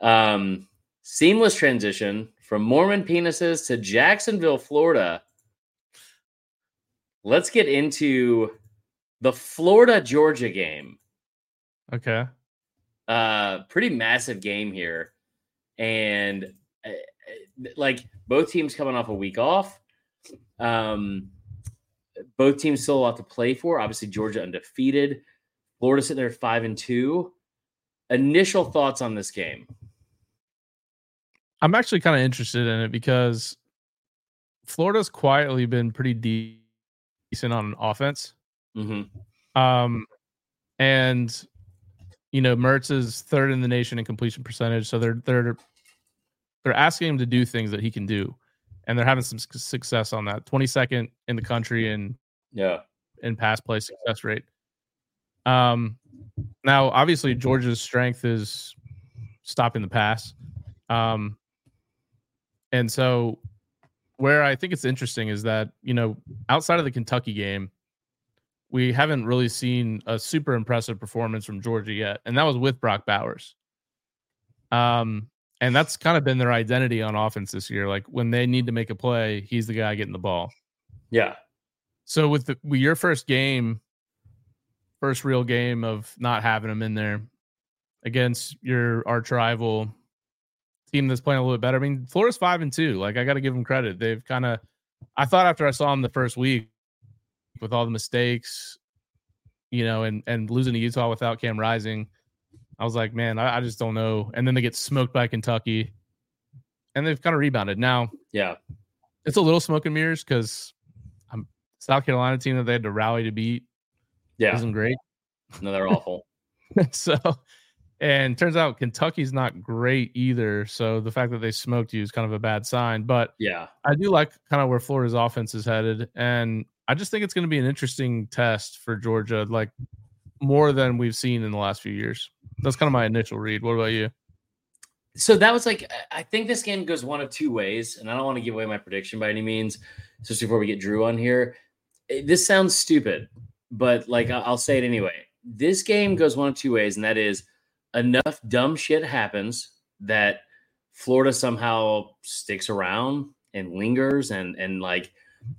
Um, seamless transition from Mormon penises to Jacksonville, Florida. Let's get into the Florida Georgia game. Okay. Uh, pretty massive game here, and uh, uh, like both teams coming off a week off. Um, both teams still a lot to play for. Obviously, Georgia undefeated. Florida sitting there five and two. Initial thoughts on this game? I'm actually kind of interested in it because Florida's quietly been pretty de- decent on offense. Mm-hmm. Um, and you know, Mertz is third in the nation in completion percentage, so they're they're they're asking him to do things that he can do, and they're having some success on that. Twenty second in the country in Yeah. in pass play success rate. Um, now obviously Georgia's strength is stopping the pass, um, and so where I think it's interesting is that you know outside of the Kentucky game, we haven't really seen a super impressive performance from Georgia yet, and that was with Brock Bowers. Um, and that's kind of been their identity on offense this year. Like when they need to make a play, he's the guy getting the ball. Yeah. So with the with your first game, first real game of not having him in there against your arch rival team that's playing a little bit better. I mean, Florida's five and two. Like I got to give them credit. They've kind of. I thought after I saw them the first week, with all the mistakes, you know, and and losing to Utah without Cam Rising, I was like, man, I, I just don't know. And then they get smoked by Kentucky, and they've kind of rebounded. Now Yeah. it's a little smoke and mirrors because I'm South Carolina team that they had to rally to beat Yeah. isn't great. No, they're awful. <laughs> so, and turns out Kentucky's not great either. So the fact that they smoked you is kind of a bad sign. But Yeah. I do like kind of where Florida's offense is headed, and I just think it's going to be an interesting test for Georgia, like more than we've seen in the last few years. That's kind of my initial read. What about you? So that was like, I- think this game goes one of two ways, and I don't want to give away my prediction by any means, especially before we get Drew on here. Eh, This sounds stupid, but like I'll say it anyway. This game goes one of two ways, and that is enough dumb shit happens that Florida somehow sticks around and lingers and and like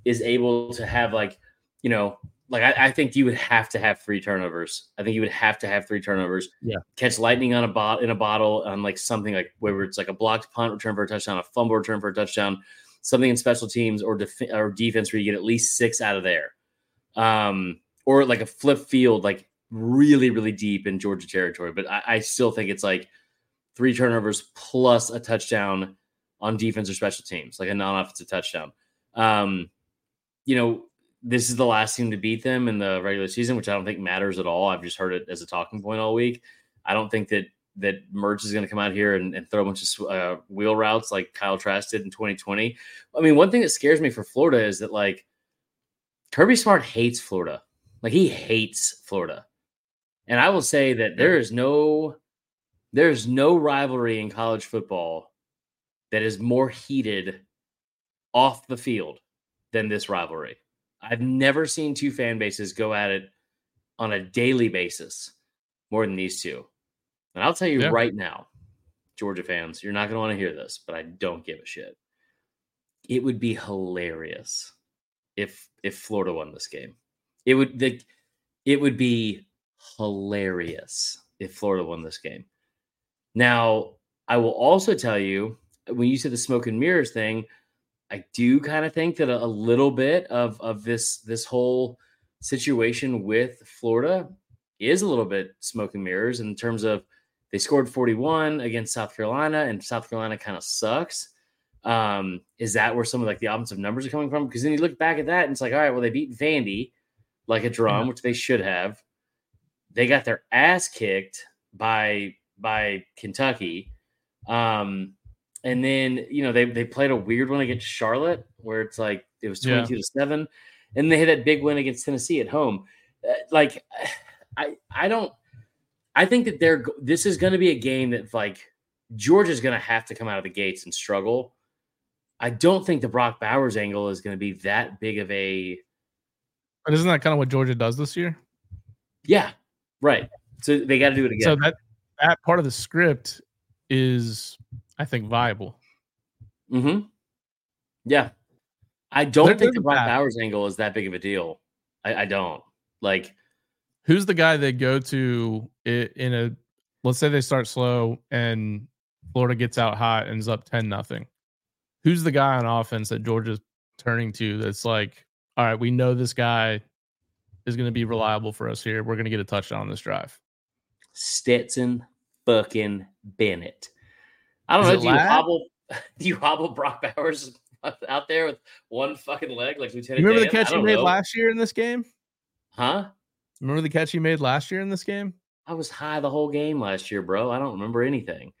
is able to have like you know like I, I think you would have to have three turnovers. I think you would have to have three turnovers. Yeah. Catch lightning on a bot in a bottle on like something like whether it's like a blocked punt return for a touchdown, a fumble return for a touchdown, something in special teams or def- or defense where you get at least six out of there. Um, or like a flip field, like really, really deep in Georgia territory. But I, I still think it's like three turnovers plus a touchdown on defense or special teams, like a non-offensive touchdown. Um, you know, this is the last team to beat them in the regular season, which I don't think matters at all. I've just heard it as a talking point all week. I don't think that that Mertz is going to come out here and, and throw a bunch of uh, wheel routes like Kyle Trask did in 2020. I mean, one thing that scares me for Florida is that like Kirby Smart hates Florida. Like he hates Florida. And I will say that there is no there's no rivalry in college football that is more heated off the field than this rivalry. I've never seen two fan bases go at it on a daily basis more than these two. And I'll tell you Yeah. right now, Georgia fans, you're not going to want to hear this, but I don't give a shit. It would be hilarious if if Florida won this game. It would the it would be hilarious if Florida won this game. Now, I will also tell you when you said the smoke and mirrors thing, I do kind of think that a, a little bit of of this this whole situation with Florida is a little bit smoke and mirrors in terms of they scored 41 against South Carolina and South Carolina kind of sucks. Um, is that where some of like the offensive numbers are coming from? Because then you look back at that and it's like, all right, well, they beat Vandy like a drum, which they should have. They got their ass kicked by by Kentucky. Um, and then you know they they played a weird one against Charlotte where it's like it was Yeah. 22 to 7 and they had that big win against Tennessee at home. Uh, like <sighs> I I don't I think that they're this is going to be a game that like Georgia's going to have to come out of the gates and struggle. I don't think the Brock Bowers angle is going to be that big of a But isn't that kind of what Georgia does this year? yeah, right. So they got to do it again. So that that part of the script is, I think, viable. Mm-hmm. Yeah. I don't They're think the Brock. Bowers angle is that big of a deal. I, I don't. Like, Who's the guy they go to in a? Let's say they start slow and Florida gets out hot and is up ten nothing. Who's the guy on offense that Georgia's turning to? That's like, all right, we know this guy is going to be reliable for us here. We're going to get a touchdown on this drive. Stetson fucking Bennett. I don't Is know. Do you Ladd? hobble? <laughs> Do you hobble Brock Bowers <laughs> out there with one fucking leg like Lieutenant? You remember the Dan? I catch he made know. last year in this game? Huh? Remember the catch he made last year in this game? I was high the whole game last year, bro. I don't remember anything.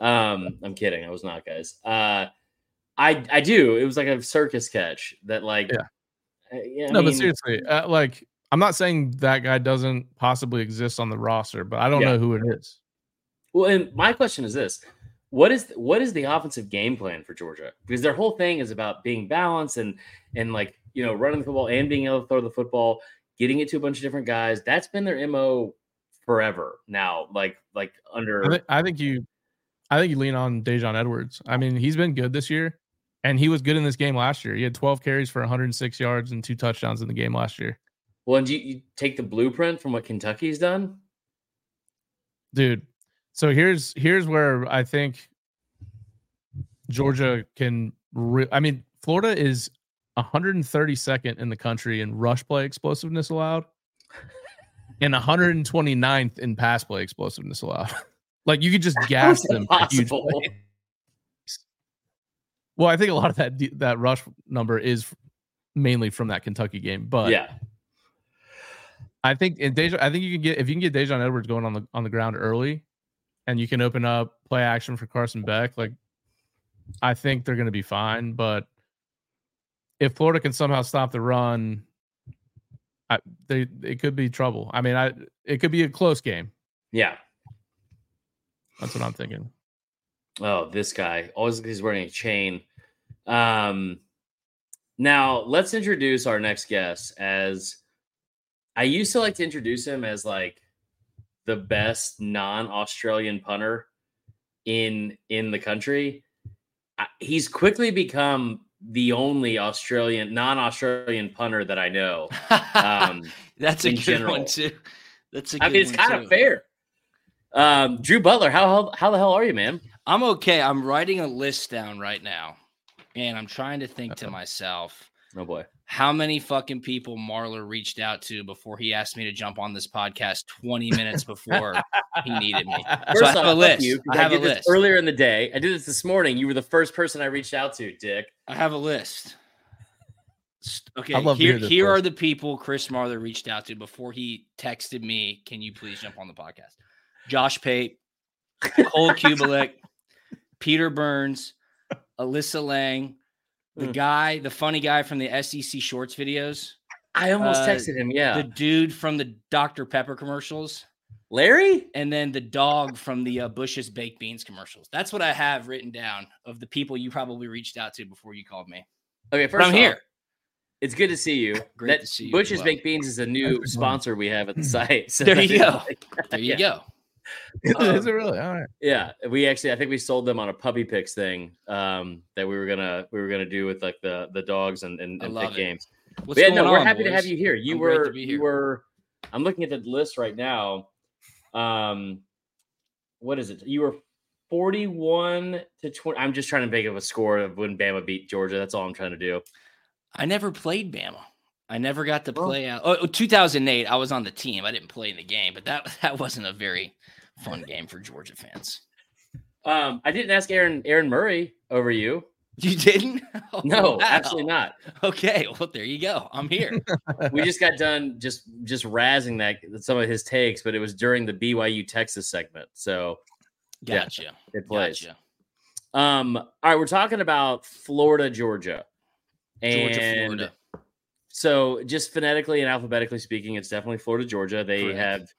Um, I'm kidding. I was not, guys. Uh, I I do. It was like a circus catch that, like, Yeah. uh, yeah. I no, but seriously, uh, like I'm not saying that guy doesn't possibly exist on the roster, but I don't Yeah. know who it is. Well, and my question is this: what is what is the offensive game plan for Georgia? Because their whole thing is about being balanced and and like you know running the football and being able to throw the football, getting it to a bunch of different guys. That's been their mo forever now. Like like under I, I think you, I think you lean on Daijun Edwards. I mean, he's been good this year, and he was good in this game last year. He had 12 carries for 106 yards and two touchdowns in the game last year. Well, and you, you take the blueprint from what Kentucky's done. dude. So here's here's where I think Georgia can. Re- I mean, Florida is 132nd in the country in rush play explosiveness allowed. <laughs> and 129th in pass play explosiveness allowed. <laughs> like you could just gas them. for huge possible? plays. Well, I think a lot of that that rush number is mainly from that Kentucky game, but yeah. I think in Deja, I think you can get if you can get Daijun Edwards going on the on the ground early, and you can open up play action for Carson Beck. Like, I think they're going to be fine. But if Florida can somehow stop the run, I, they it could be trouble. I mean, I it could be a close game. Yeah. That's what I'm thinking. Oh, this guy. Always he's wearing a chain. Um now let's introduce our next guest as I used to like to introduce him as like the best non-Australian punter in in the country. I- He's quickly become the only Australian non-Australian punter that I know. Um <laughs> That's a good general. one too. That's a good. I mean it's kind too. of fair. Um Drew Butler, how, how how the hell are you, man? I'm okay. I'm writing a list down right now, and I'm trying to think to Uh-oh. myself Oh boy. how many fucking people Marler reached out to before he asked me to jump on this podcast 20 <laughs> minutes before he needed me. So I First have off, a list. you, 'cause I have a did this list. earlier in the day. I did this this morning. You were the first person I reached out to, Dick. I have a list. Okay, I'd love here, hear here are the people Chris Marler reached out to before he texted me. Can you please jump on the podcast? Josh Pate, Cole <laughs> Cubelic, Peter Burns, Alyssa Lang, the Mm. guy, the funny guy from the SEC Shorts videos, I almost Uh, texted him. Yeah, the dude from the Dr. Pepper commercials, Larry. and then the dog from the uh, Bush's Baked Beans commercials. That's what I have written down of the people you probably reached out to before you called me. Okay, But first I'm off, here. It's good to see you. <laughs> Great that to see you as Bush's well. Baked Beans is a new sponsor we have at the site. <laughs> So There you is- go. There you Yeah. Go. <laughs> Is it really? All right. Yeah, we actually I think we sold them on a puppy picks thing um, that we were gonna we were gonna do with like the the dogs and and, and pick it. games. What's yeah, going no, we're on, happy to have you here. You I'm great to were be you were. I'm looking at the list right now. Um, what is it? You were 41 to 20. I'm just trying to make up a score of when Bama beat Georgia. That's all I'm trying to do. I never played Bama. I never got to play out. Oh, 2008, I was on the team. I didn't play in the game, but that that wasn't a very fun game for Georgia fans. Um, I didn't ask Aaron Aaron Murray over you. You didn't? <laughs> Oh, No, wow. absolutely not. Okay, well there you go. I'm here. <laughs> We just got done just just razzing that some of his takes, but it was during the BYU Texas segment, so Yeah. Gotcha. it plays. Gotcha. Um, all right, we're talking about Florida, Georgia, and Georgia, Florida. So just phonetically and alphabetically speaking, it's definitely Florida, Georgia. They Correct. have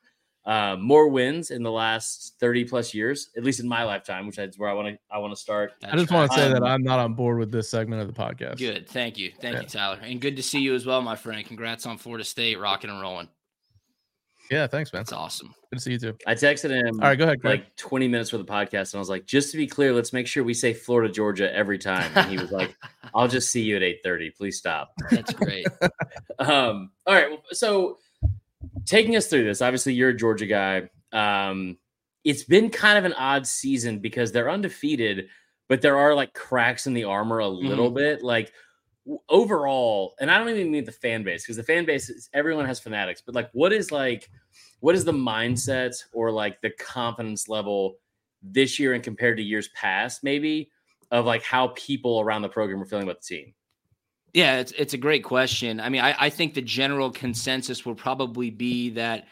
uh, more wins in the last thirty plus years, at least in my lifetime, which is where I want to I want to start. I just want to right. say that Um, I'm not on board with this segment of the podcast. Good. Thank you. Thank Yeah. you, Tyler. And good to see you as well, my friend. Congrats on Florida State rocking and rolling. Yeah, thanks, man. That's awesome. Good to see you too. I texted him All right, go ahead, Greg. like 20 minutes for the podcast, and I was like, just to be clear, let's make sure we say Florida, Georgia every time. And he was like, <laughs> I'll just see you at 8:30. Please stop. That's great. <laughs> Um, all right. well, So taking us through this, obviously you're a Georgia guy. Um, it's been kind of an odd season because they're undefeated, but there are like cracks in the armor a little bit. Like w- overall, and I don't even mean the fan base because the fan base is everyone has fanatics, but like what is like what is the mindset or like the confidence level this year and compared to years past, maybe of like how people around the program are feeling about the team? Yeah, it's it's a great question. I mean, I, I think the general consensus will probably be that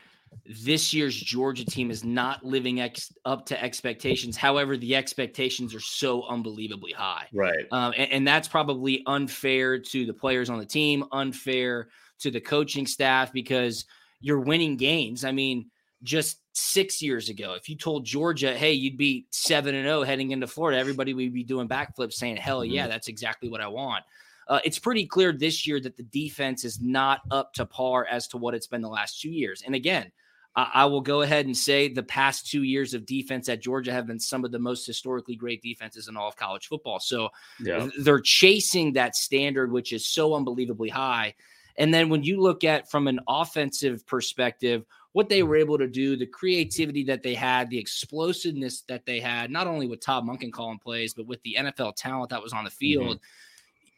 this year's Georgia team is not living ex- up to expectations. However, the expectations are so unbelievably high. Right. Um, and, and that's probably unfair to the players on the team, unfair to the coaching staff because you're winning games. I mean, just six years ago, if you told Georgia, hey, you'd be seven and zero heading into Florida, everybody would be doing backflips saying, hell yeah, that's exactly what I want. Uh, it's pretty clear this year that the defense is not up to par as to what it's been the last two years. And again, I, I will go ahead and say the past two years of defense at Georgia have been some of the most historically great defenses in all of college football. So Yeah. they're chasing that standard, which is so unbelievably high. And then when you look at from an offensive perspective, what they hmm. were able to do, the creativity that they had, the explosiveness that they had, not only with Todd Monken calling plays, but with the NFL talent that was on the mm-hmm. field,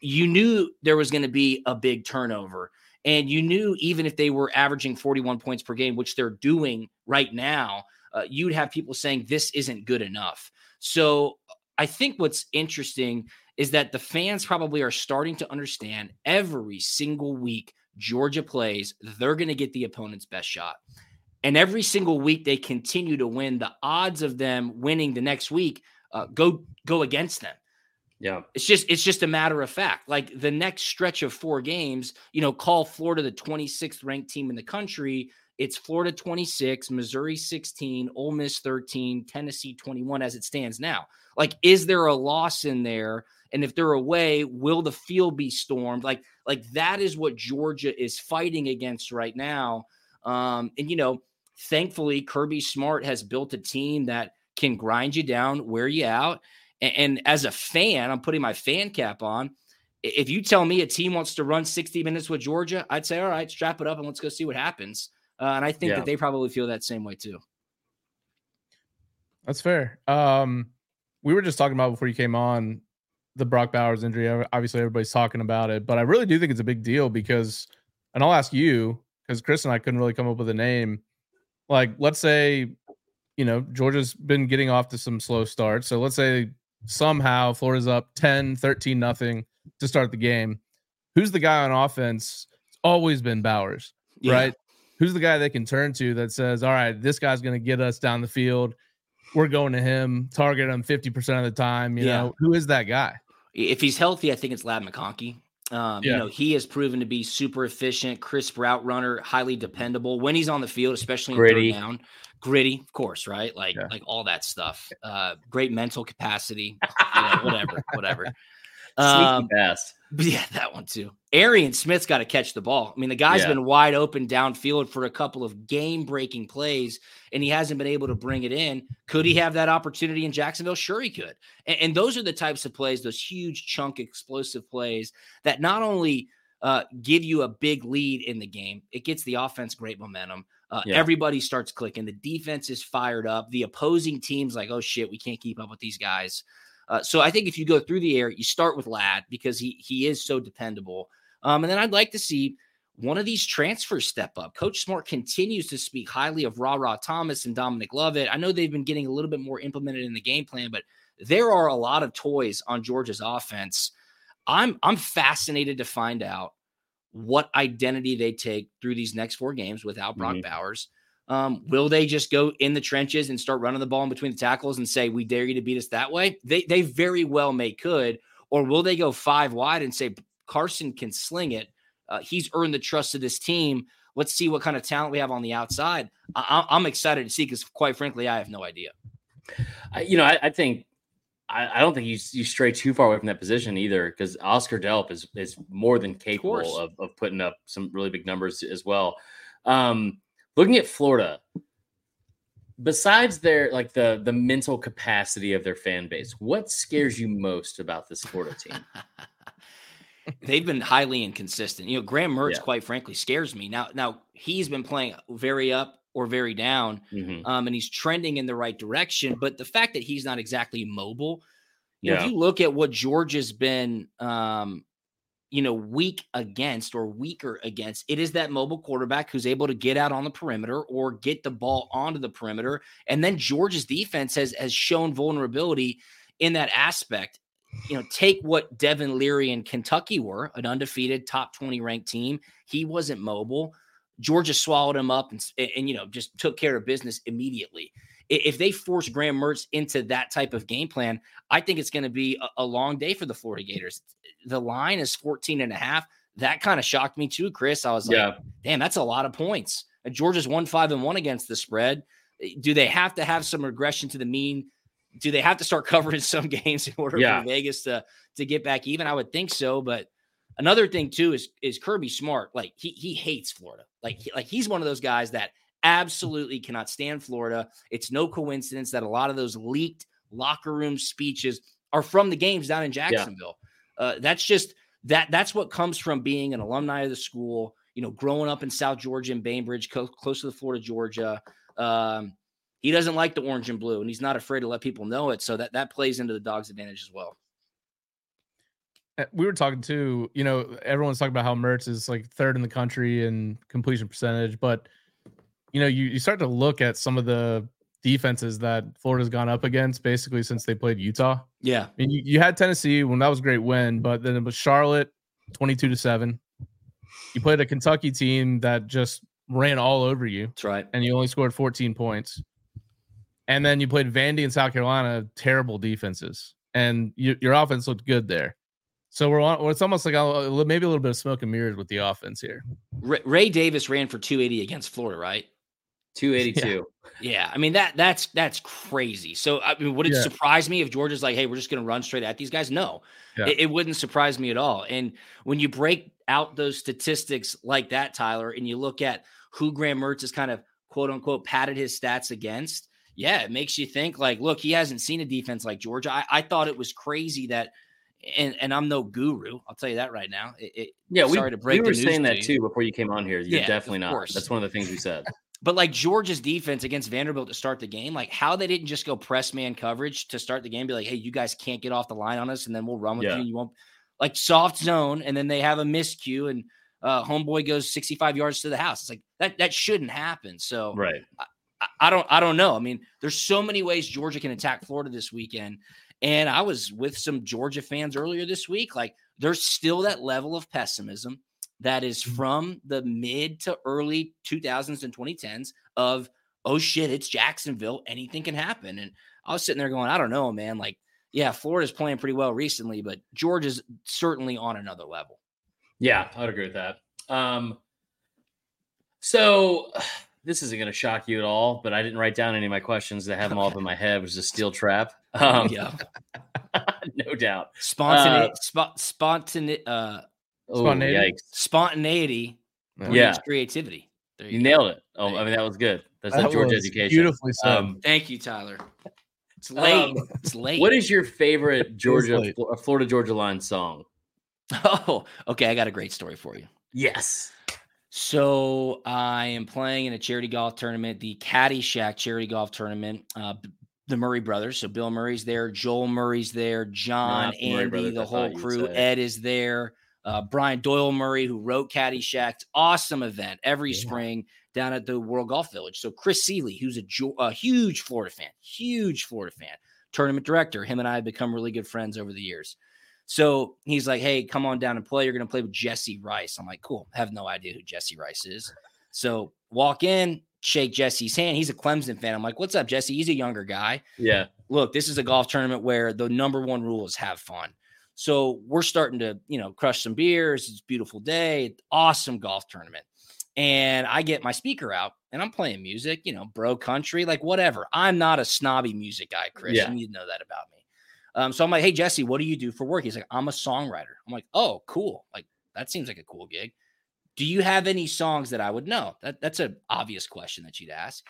you knew there was going to be a big turnover. And you knew even if they were averaging 41 points per game, which they're doing right now, uh, you'd have people saying this isn't good enough. So I think what's interesting is that the fans probably are starting to understand every single week Georgia plays, they're going to get the opponent's best shot. And every single week they continue to win, the odds of them winning the next week uh, go go against them. Yeah. It's just it's just a matter of fact. Like the next stretch of four games, you know, call Florida the 26th ranked team in the country. It's Florida 26, Missouri 16, Ole Miss 13, Tennessee 21 as it stands now. Like is there a loss in there? And if they're away, will the field be stormed? Like like that is what Georgia is fighting against right now. Um and you know, thankfully Kirby Smart has built a team that can grind you down, wear you out and, and as a fan, I'm putting my fan cap on. If you tell me a team wants to run 60 minutes with Georgia, I'd say, all right, strap it up and let's go see what happens. Uh, and I think yeah. that they probably feel that same way too. That's fair. Um, we were just talking about before you came on the Brock Bowers injury. Obviously, everybody's talking about it, but I really do think it's a big deal because, and I'll ask you because Chris and I couldn't really come up with a name. Like, let's say, you know, Georgia's been getting off to some slow starts. So let's say somehow Florida's up 10, 13 nothing to start the game. Who's the guy on offense? It's always been Bowers, yeah. right? Who's the guy they can turn to that says, all right, this guy's going to get us down the field. We're going to him, target him 50% of the time. You yeah. know, who is that guy? If he's healthy, I think it's Ladd McConkey. Um, yeah. You know, he has proven to be super efficient, crisp route runner, highly dependable when he's on the field, especially in Gritty. third down gritty, of course, right? Like yeah. like all that stuff. Uh, great mental capacity, you know, <laughs> whatever, whatever. Um. <laughs> Yeah, that one too. Arian Smith's got to catch the ball. I mean, the guy's yeah. been wide open downfield for a couple of game breaking plays, and he hasn't been able to bring it in. Could he have that opportunity in Jacksonville? Sure, he could. And, and those are the types of plays, those huge chunk explosive plays that not only uh, give you a big lead in the game, it gets the offense great momentum. Uh, yeah. Everybody starts clicking. The defense is fired up. The opposing team's like, oh shit, we can't keep up with these guys. Uh, so I think if you go through the air, you start with Ladd because he he is so dependable. Um, and then I'd like to see one of these transfers step up. Coach Smart continues to speak highly of Ra Ra Thomas and Dominic Lovett. I know they've been getting a little bit more implemented in the game plan, but there are a lot of toys on Georgia's offense. I'm I'm fascinated to find out what identity they take through these next four games without Brock mm-hmm. Bowers. Um, will they just go in the trenches and start running the ball in between the tackles and say, "We dare you to beat us that way"? They they very well may could, or will they go five wide and say Carson can sling it? Uh, he's earned the trust of this team. Let's see what kind of talent we have on the outside. I, am excited to see because, quite frankly, I have no idea. I, you know, I, I think I, I, don't think you you stray too far away from that position either, because Oscar Delp is is more than capable of, of, of, putting up some really big numbers as well. Um, looking at Florida, besides their like the the mental capacity of their fan base, what scares you most about this Florida team? <laughs> They've been highly inconsistent. You know, Graham Mertz, yeah. quite frankly, scares me. Now, now he's been playing very up or very down, mm-hmm. um, and he's trending in the right direction. But the fact that he's not exactly mobile, you yeah. know, if you look at what George has been, um, you know, weak against or weaker against, it is that mobile quarterback who's able to get out on the perimeter or get the ball onto the perimeter. And then George's defense has has shown vulnerability in that aspect. You know, take what Devin Leary and Kentucky were, an undefeated top 20 ranked team. He wasn't mobile. Georgia swallowed him up and, and you know just took care of business immediately. If they force Graham Mertz into that type of game plan, I think it's going to be a, a long day for the Florida Gators. The line is 14 and a half. That kind of shocked me too, Chris. I was like, yeah. damn, that's a lot of points. And Georgia's one five and one against the spread. Eh, do they have to have some regression to the mean? Do they have to start <laughs> covering some games in order yeah. for Vegas to to get back even? I would think so, but Another thing too is is Kirby Smart. Like he he hates Florida. Like he, like he's one of those guys that absolutely cannot stand Florida. It's no coincidence that a lot of those leaked locker room speeches are from the games down in Jacksonville. Yeah. Uh, that's just that that's what comes from being an alumni of the school. You know, growing up in South Georgia and Bainbridge, co- close to the Florida Georgia. Um, he doesn't like the orange and blue, and he's not afraid to let people know it. So that that plays into the dog's advantage as well. Uh, We were talking too, you know, everyone's talking about how Mertz is like third in the country in completion percentage, but you know, you, you start to look at some of the defenses that Florida's gone up against basically since they played Utah. Yeah. I mean, you, you had Tennessee when that was a great win, but then it was Charlotte 22 to 7. You played a Kentucky team that just ran all over you That's right. and you only scored 14 points. And then you played Vandy and South Carolina, terrible defenses, and you, your offense looked good there. So we're on. It's almost like a, maybe a little bit of smoke and mirrors with the offense here. Ray, Ray Davis ran for 280 against Florida, right? 282. Yeah, I mean that that's that's crazy. So I mean, would it Yeah. surprise me if Georgia's like, "Hey, we're just going to run straight at these guys"? No, Yeah. it, it wouldn't surprise me at all. And when you break out those statistics like that, Tyler, and you look at who Graham Mertz has kind of quote unquote padded his stats against, yeah, it makes you think like, look, he hasn't seen a defense like Georgia. I, I thought it was crazy that, and and I'm no guru. I'll tell you that right now. It, it, Yeah, we, Sorry to break we were saying that too before you came on here. You're Yeah, definitely not. course. That's one of the things we said. <laughs> But like Georgia's defense against Vanderbilt to start the game, like how they didn't just go press man coverage to start the game, be like, hey, you guys can't get off the line on us, and then we'll run with Yeah. you. And you won't like soft zone, and then they have a miscue, and uh, homeboy goes 65 yards to the house. It's like that that shouldn't happen. So Right. I, I don't I don't know. I mean, there's so many ways Georgia can attack Florida this weekend. And I was with some Georgia fans earlier this week. Like there's still that level of pessimism that is from the mid to early 2000s and 2010s of oh shit, it's Jacksonville, anything can happen. And I was sitting there going, I don't know, man. Like, yeah, Florida's playing pretty well recently, but Georgia's certainly on another level. Yeah, I would agree with that. Um, so this isn't going to shock you at all, but I didn't write down any of my questions. I have them all up in my head, which is a steel trap. Um, yeah. <laughs> no doubt. Spontaneity, spo- spontane- uh, Oh, Spontaneity? yikes. spontaneity Yeah. Yeah. creativity. There You go. nailed it. Oh, There I mean, that was good. That's That that Georgia was education. Beautifully said. Um, Thank you, Tyler. It's late. Um, it's late. what is your favorite <laughs> Georgia, Florida Georgia line song? <laughs> Oh, okay. I got a great story for you. Yes. So I am playing in a charity golf tournament, the Caddyshack charity golf tournament. Uh, the Murray brothers. So Bill Murray's there, Joel Murray's there, John, Andy, brothers, the whole crew. Ed is there. Uh, Brian Doyle Murray, who wrote Caddyshack. Awesome event every Yeah. spring down at the World Golf Village. So Chris Seeley, who's a, a huge Florida fan, huge Florida fan, tournament director. Him and I have become really good friends over the years. So he's like, "Hey, come on down and play. You're going to play with Jesse Rice." I'm like, "Cool." Have no idea who Jesse Rice is. So walk in, shake Jesse's hand. He's a Clemson fan. I'm like, "What's up, Jesse?" He's a younger guy. Yeah. Look, this is a golf tournament where the number one rule is have fun. So we're starting to, you know, crush some beers. It's a beautiful day. Awesome golf tournament. And I get my speaker out and I'm playing music, you know, bro country, like whatever. I'm not a snobby music guy, Chris. Yeah. You need to know that about me. Um, so I'm like, hey, Jesse, what do you do for work? He's like, I'm a songwriter. I'm like, oh, cool. Like, that seems like a cool gig. Do you have any songs that I would know? That, that's an obvious question that you'd ask.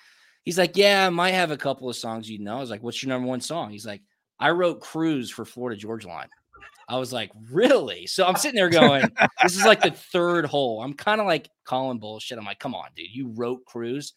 He's like, yeah, I might have a couple of songs you'd know. I was like, what's your number one song? He's like, I wrote Cruise for Florida Georgia Line. I was like, really? So I'm sitting there going, <laughs> this is like the third hole. I'm kind of like calling bullshit. I'm like, come on, dude, you wrote Cruise.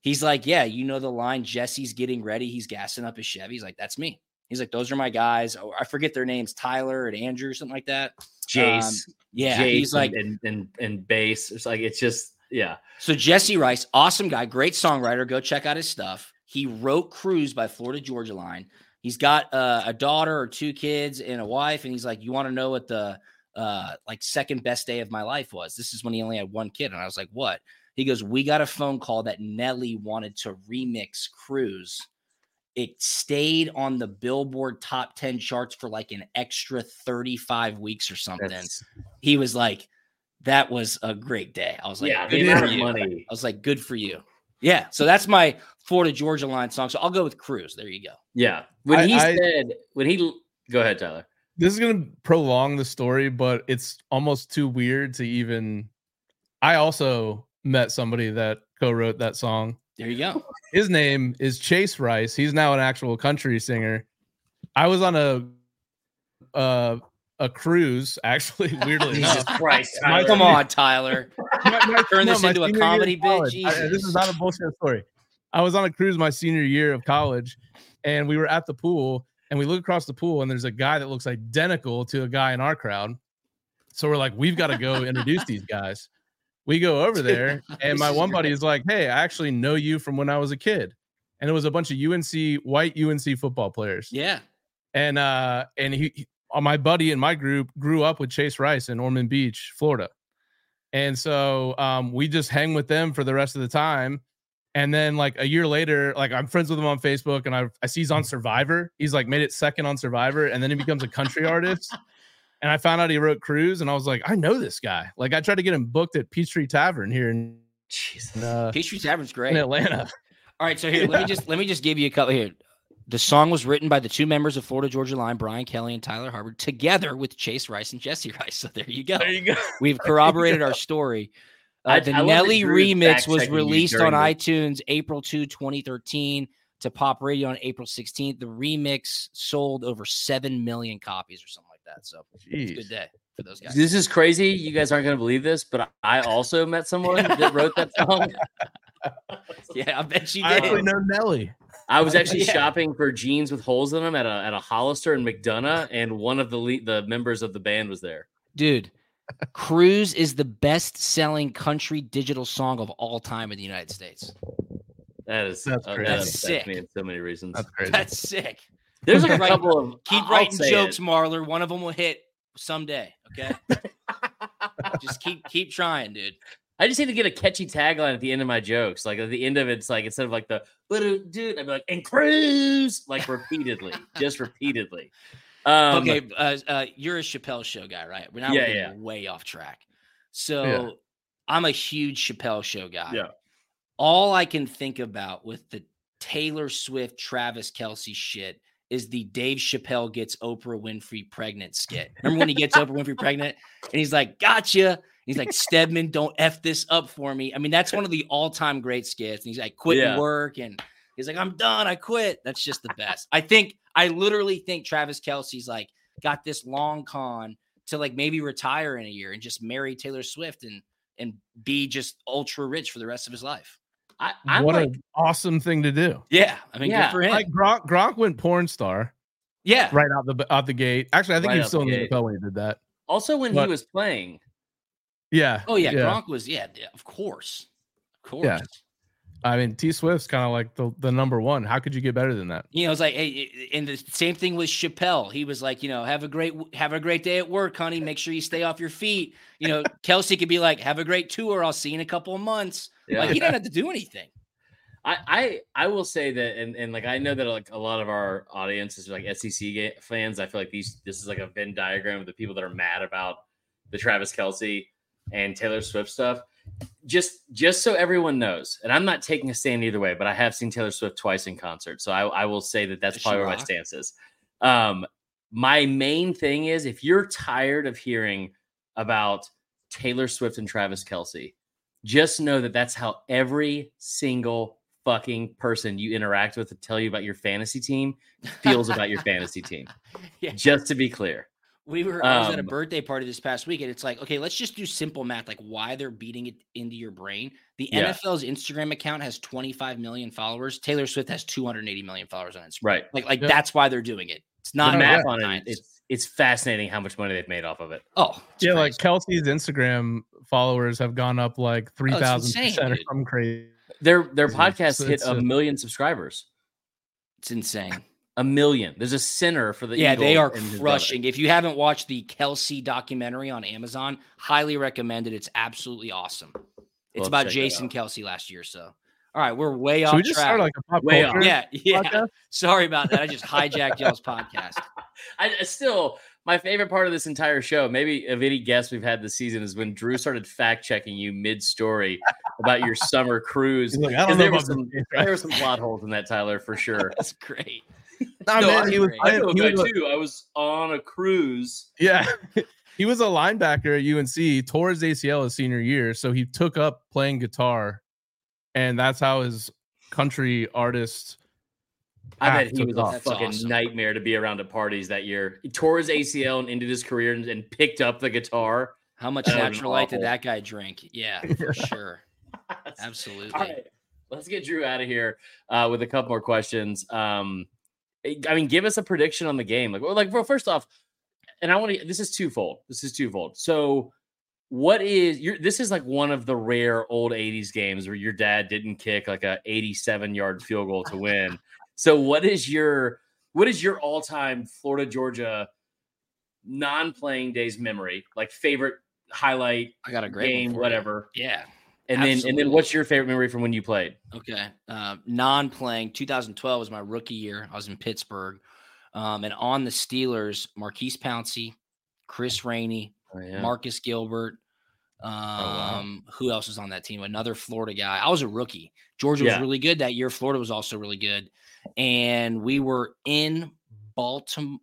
He's like, yeah, you know the line. Jesse's getting ready. He's gassing up his Chevy. He's like, that's me. He's like, those are my guys. Oh, I forget their names, Tyler and Andrew, something like that. Jace. Yeah, Jace he's like, and, and, and, and bass. It's like, it's just, yeah. So Jesse Rice, awesome guy, great songwriter. Go check out his stuff. He wrote "Cruise" by Florida Georgia Line. He's got uh, a daughter or two kids and a wife, and he's like, "You want to know what the uh, like second best day of my life was?" This is when he only had one kid, and I was like, "What?" He goes, "We got a phone call that Nelly wanted to remix Cruise." It stayed on the Billboard top 10 charts for like an extra 35 weeks or something. That's, he was like, that was a great day. I was like, yeah. good for you. money. I was like, good for you. Yeah. So that's my Florida Georgia line song. So I'll go with Cruise. There you go. Yeah. When I- he I- said, when he, go ahead, Tyler. this is gonna prolong the story, but it's almost too weird to even. I also met somebody that co-wrote that song. There you go. His name is Chase Rice. He's now an actual country singer. I was on a uh, a cruise, <laughs> actually. Weirdly Jesus enough, Christ. Tyler. Come on, Tyler. <laughs> My- my- Turn no, this into a comedy bit? I- this is not a bullshit story. I was on a cruise my senior year of college, and we were at the pool, and we look across the pool, and there's a guy that looks identical to a guy in our crowd. So we're like, we've got to go introduce these guys. We go over <laughs> there, and my one buddy is like, "Hey, I actually know you from when I was a kid," and it was a bunch of UNC white UNC football players. Yeah. And uh, and he, he- uh, my buddy in my group grew up with Chase Rice in Ormond Beach, Florida, and so um, we just hang with them for the rest of the time. And then like a year later, like I'm friends with him on Facebook, and I I see he's on Survivor. He's like made it second on Survivor, and then he becomes a country artist. <laughs> And I found out he wrote Cruise, and I was like, I know this guy. Like I tried to get him booked at Peachtree Tavern here in, Jesus. in, uh, Peachtree Tavern's great in. Atlanta. <laughs> All right, so here <laughs> let me just let me just give you a couple here. The song was written by the two members of Florida Georgia Line, Brian Kelley and Tyler Hubbard, together with Chase Rice and Jesse Rice. <laughs> So there you go. There you go. We've corroborated our story. Uh, I- the I love Nelly Drew remix was released on during iTunes April 2, 2013 to Pop Radio on April 16th. The remix sold over 7 million copies or something like that. So it's a good day for those guys. This is crazy. You guys aren't going to believe this, but I also met someone <laughs> that wrote that song. <laughs> Yeah, I bet you I actually know Nelly. I was actually <laughs> Yeah. shopping for jeans with holes in them at a at a Hollister in McDonough, and one of the le- the members of the band was there. Dude, Cruise is the best selling country digital song of all time in the United States. That is That's uh, crazy. That's upsets sick. me in so many reasons. That's crazy. That's sick. There's like a couple of Keep I'll writing jokes, it. Marler. One of them will hit someday. Okay. Just keep keep trying, dude. I just need to get a catchy tagline at the end of my jokes. Like at the end of it, it's like instead of like the dude, I'd be like and cruise like repeatedly, just repeatedly. Um, okay, uh, uh, you're a Chappelle show guy, right? We're now Yeah, yeah. way off track. So I'm a huge Chappelle show guy. Yeah. All I can think about with the Taylor Swift, Travis Kelce shit is the Dave Chappelle gets Oprah Winfrey pregnant skit. <laughs> Remember when he gets Oprah Winfrey pregnant and he's like, "Gotcha." He's like, "Stedman, don't f this up for me." I mean, that's one of the all-time great skits. And he's like, "Quit Yeah. work," and he's like, "I'm done. I quit." That's just the best. I think I literally think Travis Kelce's like got this long con to like maybe retire in a year and just marry Taylor Swift and and be just ultra rich for the rest of his life. I, I'm what like, an awesome thing to do. Yeah, I mean, Yeah, good for him. Like Gronk, Gronk went porn star yeah, right out the out the gate. Actually, I think Right he was out still in the the. NFL when he did that. also when but- he was playing. Yeah. Oh yeah, Gronk was yeah, yeah, of course, of course. Yeah. I mean, T Swift's kind of like the, the number one. How could you get better than that? You know, it's like, hey, eh, eh, and the same thing with Chappelle. He was like, you know, have a great have a great day at work, honey. Make sure you stay off your feet. You know, Kelce could be like, have a great tour. I'll see you in a couple of months. Yeah. Like he didn't have to do anything. I, I I will say that, and, and like I know that like a lot of our audience is like SEC fans. I feel like these this is like a Venn diagram of the people that are mad about the Travis Kelce and Taylor Swift stuff. Just just so everyone knows, and I'm not taking a stand either way, but I have seen Taylor Swift twice in concert, so I, I will say that that's probably where my stance is. Um, my main thing is if you're tired of hearing about Taylor Swift and Travis Kelce, just know that that's how every single fucking person you interact with to tell you about your fantasy team feels about your fantasy team. <laughs> Yeah. Just to be clear. We were I was at a Um, birthday party this past week, and it's like, okay, let's just do simple math, like why they're beating it into your brain. The Yeah. NFL's Instagram account has 25 million followers. Taylor Swift has 280 million followers on Instagram. Right. Like, like Yeah. that's why they're doing it. It's not Yeah, math on it, it's it's fascinating how much money they've made off of it. oh, yeah, like. Kelce's Instagram followers have gone up like oh, three thousand insane, percent or dude. something crazy. Their their It's- podcast hit it's a a- million subscribers. it's insane. A million. There's a center for the yeah, they are and his brother. crushing. If you haven't watched the Kelce documentary on Amazon, highly recommend it. It's absolutely awesome. It's We'll about Jason out. Kelce last year. So, all right, we're way Should off we just track. start like a pop Way off. yeah, yeah. podcast? <laughs> Sorry about that. I just hijacked y'all's podcast. <laughs> I I still my favorite part of this entire show, maybe of any guest we've had this season, is when Drew started fact checking you mid story about your summer cruise. He's like, I 'Cause don't know there, were some, this. there were some plot holes in that, Tyler, for <laughs> sure. That's great. Nah, No, man, I- he was I I know a he was too. I was on a cruise. Yeah. he was a linebacker at UNC, tore his ACL his senior year. So he took up playing guitar. And that's how his country artist. I bet he was a off. That's fucking awesome. nightmare to be around at parties that year. He tore his ACL and ended his career and, and picked up the guitar. How much That natural light did that guy drink? Yeah, <laughs> for sure. Absolutely. All right, let's get Drew out of here uh, with a couple more questions. Um, I mean, give us a prediction on the game. Like, well, like, well, first off, and I want to. This is twofold. This is twofold. So, what is your? This is like one of the rare old '80s games where your dad didn't kick like a 87 yard field goal to win. <laughs> So, what is your what is your all time Florida Georgia non playing days memory? Like favorite highlight I got a great game, for you. whatever. Yeah. And then and then what's your favorite memory from when you played? Okay. Uh, non playing, 2012 was my rookie year. I was in Pittsburgh. Um, and on the Steelers, Maurkice Pouncey, Chris Rainey, Oh, yeah. Marcus Gilbert. Um, wow. who else was on that team? Another Florida guy. I was a rookie. Georgia was really good that year. Florida was also really good. And we were in Baltimore.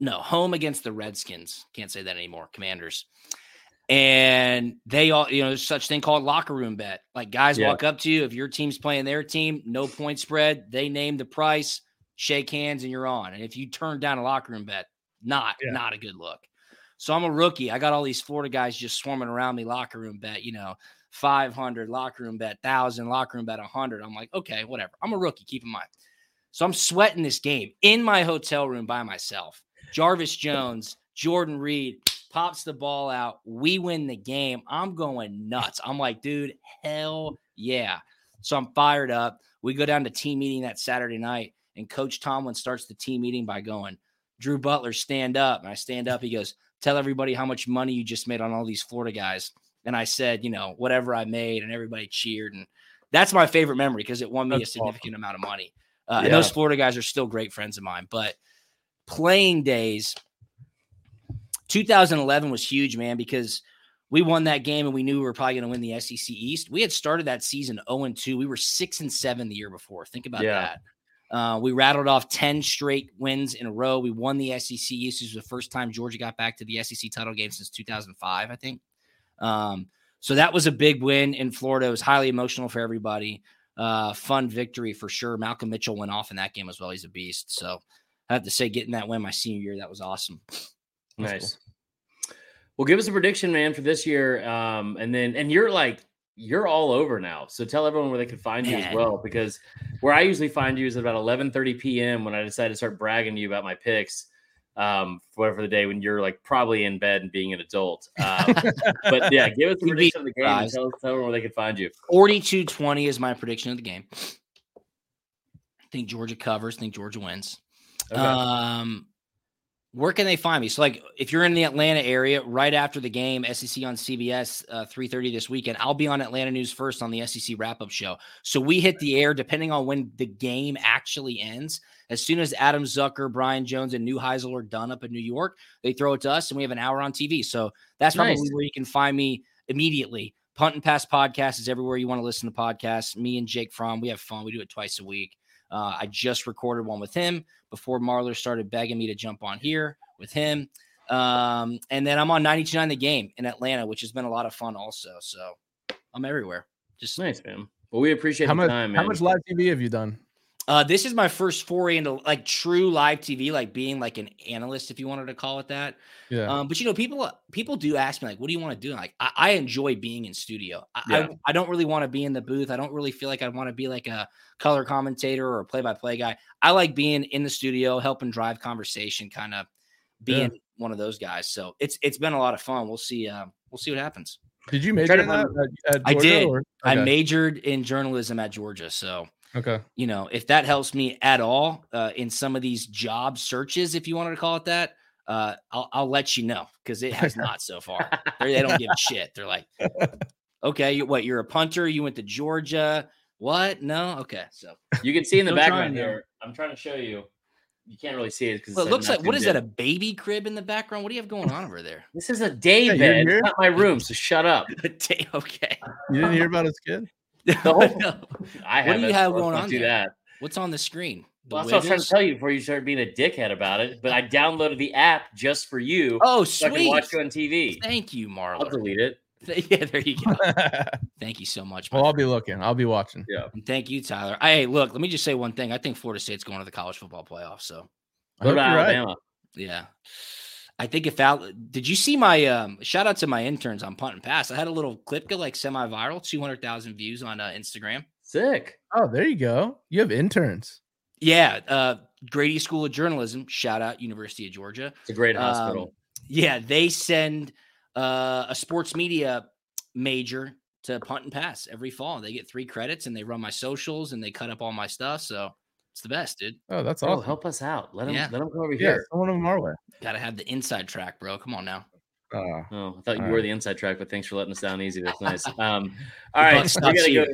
No, home against the Redskins. Can't say that anymore. Commanders. And they all, you know, there's such thing called locker room bet. Like guys Yeah. walk up to you if your team's playing their team, no point spread. They name the price, shake hands, and you're on. And if you turn down a locker room bet, not Yeah. not a good look. So I'm a rookie. I got all these Florida guys just swarming around me. Locker room bet, you know, 500 locker room bet, thousand locker room bet, 100. I'm like, okay, whatever. I'm a rookie. Keep in mind. So I'm sweating this game in my hotel room by myself. Jarvis Jones, Jordan Reed pops the ball out. We win the game. I'm going nuts. I'm like, dude, hell yeah. So I'm fired up. We go down to team meeting that Saturday night, and Coach Tomlin starts the team meeting by going, Drew Butler, stand up. And I stand up. He goes, Tell everybody how much money you just made on all these Florida guys. And I said, you know, whatever I made, and everybody cheered. And that's my favorite memory because it won me That's a significant amount of money. Uh, Yeah. And those Florida guys are still great friends of mine. But playing days, 2011 was huge, man, because we won that game and we knew we were probably going to win the SEC East. We had started that season 0 and 2. We were 6 and 7 the year before. Think about Yeah. that. Uh, we rattled off 10 straight wins in a row. We won the SEC East. This was the first time Georgia got back to the SEC title game since 2005, I think. Um, so that was a big win in Florida. It was highly emotional for everybody. Uh, fun victory for sure. Malcolm Mitchell went off in that game as well. He's a beast. So I have to say, getting that win my senior year, that was awesome. That's Nice. Well, give us a prediction, man, for this year. Um, and then and you're like you're all over now. So tell everyone where they can find you as well, because where I usually find you is at about 11:30 p.m. when I decide to start bragging to you about my picks. Um, for, for the day when you're like probably in bed and being an adult. Um, but <laughs> yeah, give us a prediction of the game and tell, tell everyone where they can find you. 42 20 is my prediction of the game. I think Georgia covers. I think Georgia wins. Okay. Um, where can they find me? So, like, if you're in the Atlanta area, right after the game, SEC on CBS, uh, 3:30 this weekend, I'll be on Atlanta News first on the SEC wrap up show. So we hit the air depending on when the game actually ends. As soon as Adam Zucker, Brian Jones, and Neuheisel are done up in New York, they throw it to us, and we have an hour on TV. So that's probably Nice. where you can find me immediately. Punt and Pass podcast is everywhere you want to listen to podcasts. Me and Jake Fromm, we have fun. We do it twice a week. Uh, I just recorded one with him before Marler started begging me to jump on here with him. Um, and then I'm on 92.9 The Game in Atlanta, which has been a lot of fun also. So I'm everywhere. Just nice, man. Well, we appreciate How the much? time, man. how much live TV have you done? Uh, this is my first foray into like true live TV, like being like an analyst, if you wanted to call it that. Yeah. Um, but you know, people people do ask me like, "What do you want to do?" Like, I, I enjoy being in studio. I, Yeah. I I don't really want to be in the booth. I don't really feel like I want to be like a color commentator or a play by play guy. I like being in the studio, helping drive conversation, kind of being one of those guys. So it's it's been a lot of fun. We'll see. Uh, we'll see what happens. Did you major in that at, at I did. or- I Okay. majored in journalism at Georgia, so Okay. you know if that helps me at all uh, in some of these job searches, if you wanted to call it that. Uh, I'll, I'll let you know because it has not so far. They're- they don't give a shit. They're like, okay, you, what? You're a punter. You went to Georgia. What? No. Okay. So You can see in the Still background trying, though. here. I'm trying to show you. You can't really see it because well, it looks like what is that? A baby crib in the background? What do you have going on over there? This is a day Yeah, bed. It's not my room, so shut up. <laughs> Day- okay. You didn't hear about his kid? <laughs> whole- No. I What do you haven't, have so let's going on Do there? that. What's on the screen? The Well, that's what I was trying to tell you before you started being a dickhead about it. But I downloaded the app just for you, Oh, so I can sweet. watch you on TV. Thank you, I'll delete it. <laughs> Yeah, there you go. <laughs> Thank you so much. my I'll be looking. I'll be watching. And thank you, Tyler. Hey, look, let me just say one thing. I think Florida State's going to the college football playoff. So, I What hope about you're right. Yeah. I think if Al, did you see my um shout out to my interns on Punt and Pass? I had a little clip go like semi viral, 200,000 views on uh, Instagram. Sick. Oh, there you go. You have interns. Yeah, uh, Grady School of Journalism. Shout out University of Georgia. It's a great Um, hospital. Yeah, they send uh, a sports media major to punt and pass every fall. They get three credits and they run my socials and they cut up all my stuff. So it's the best, dude. Oh, that's Bro, help us out. Let him Yeah. let him come over Yeah, here. someone of them our way. Got to have the inside track, bro. Come on now. Uh, Oh, I thought you All were right. the inside track, but thanks for letting us down easy. That's <laughs> nice. Um, all right, buck we gotta here.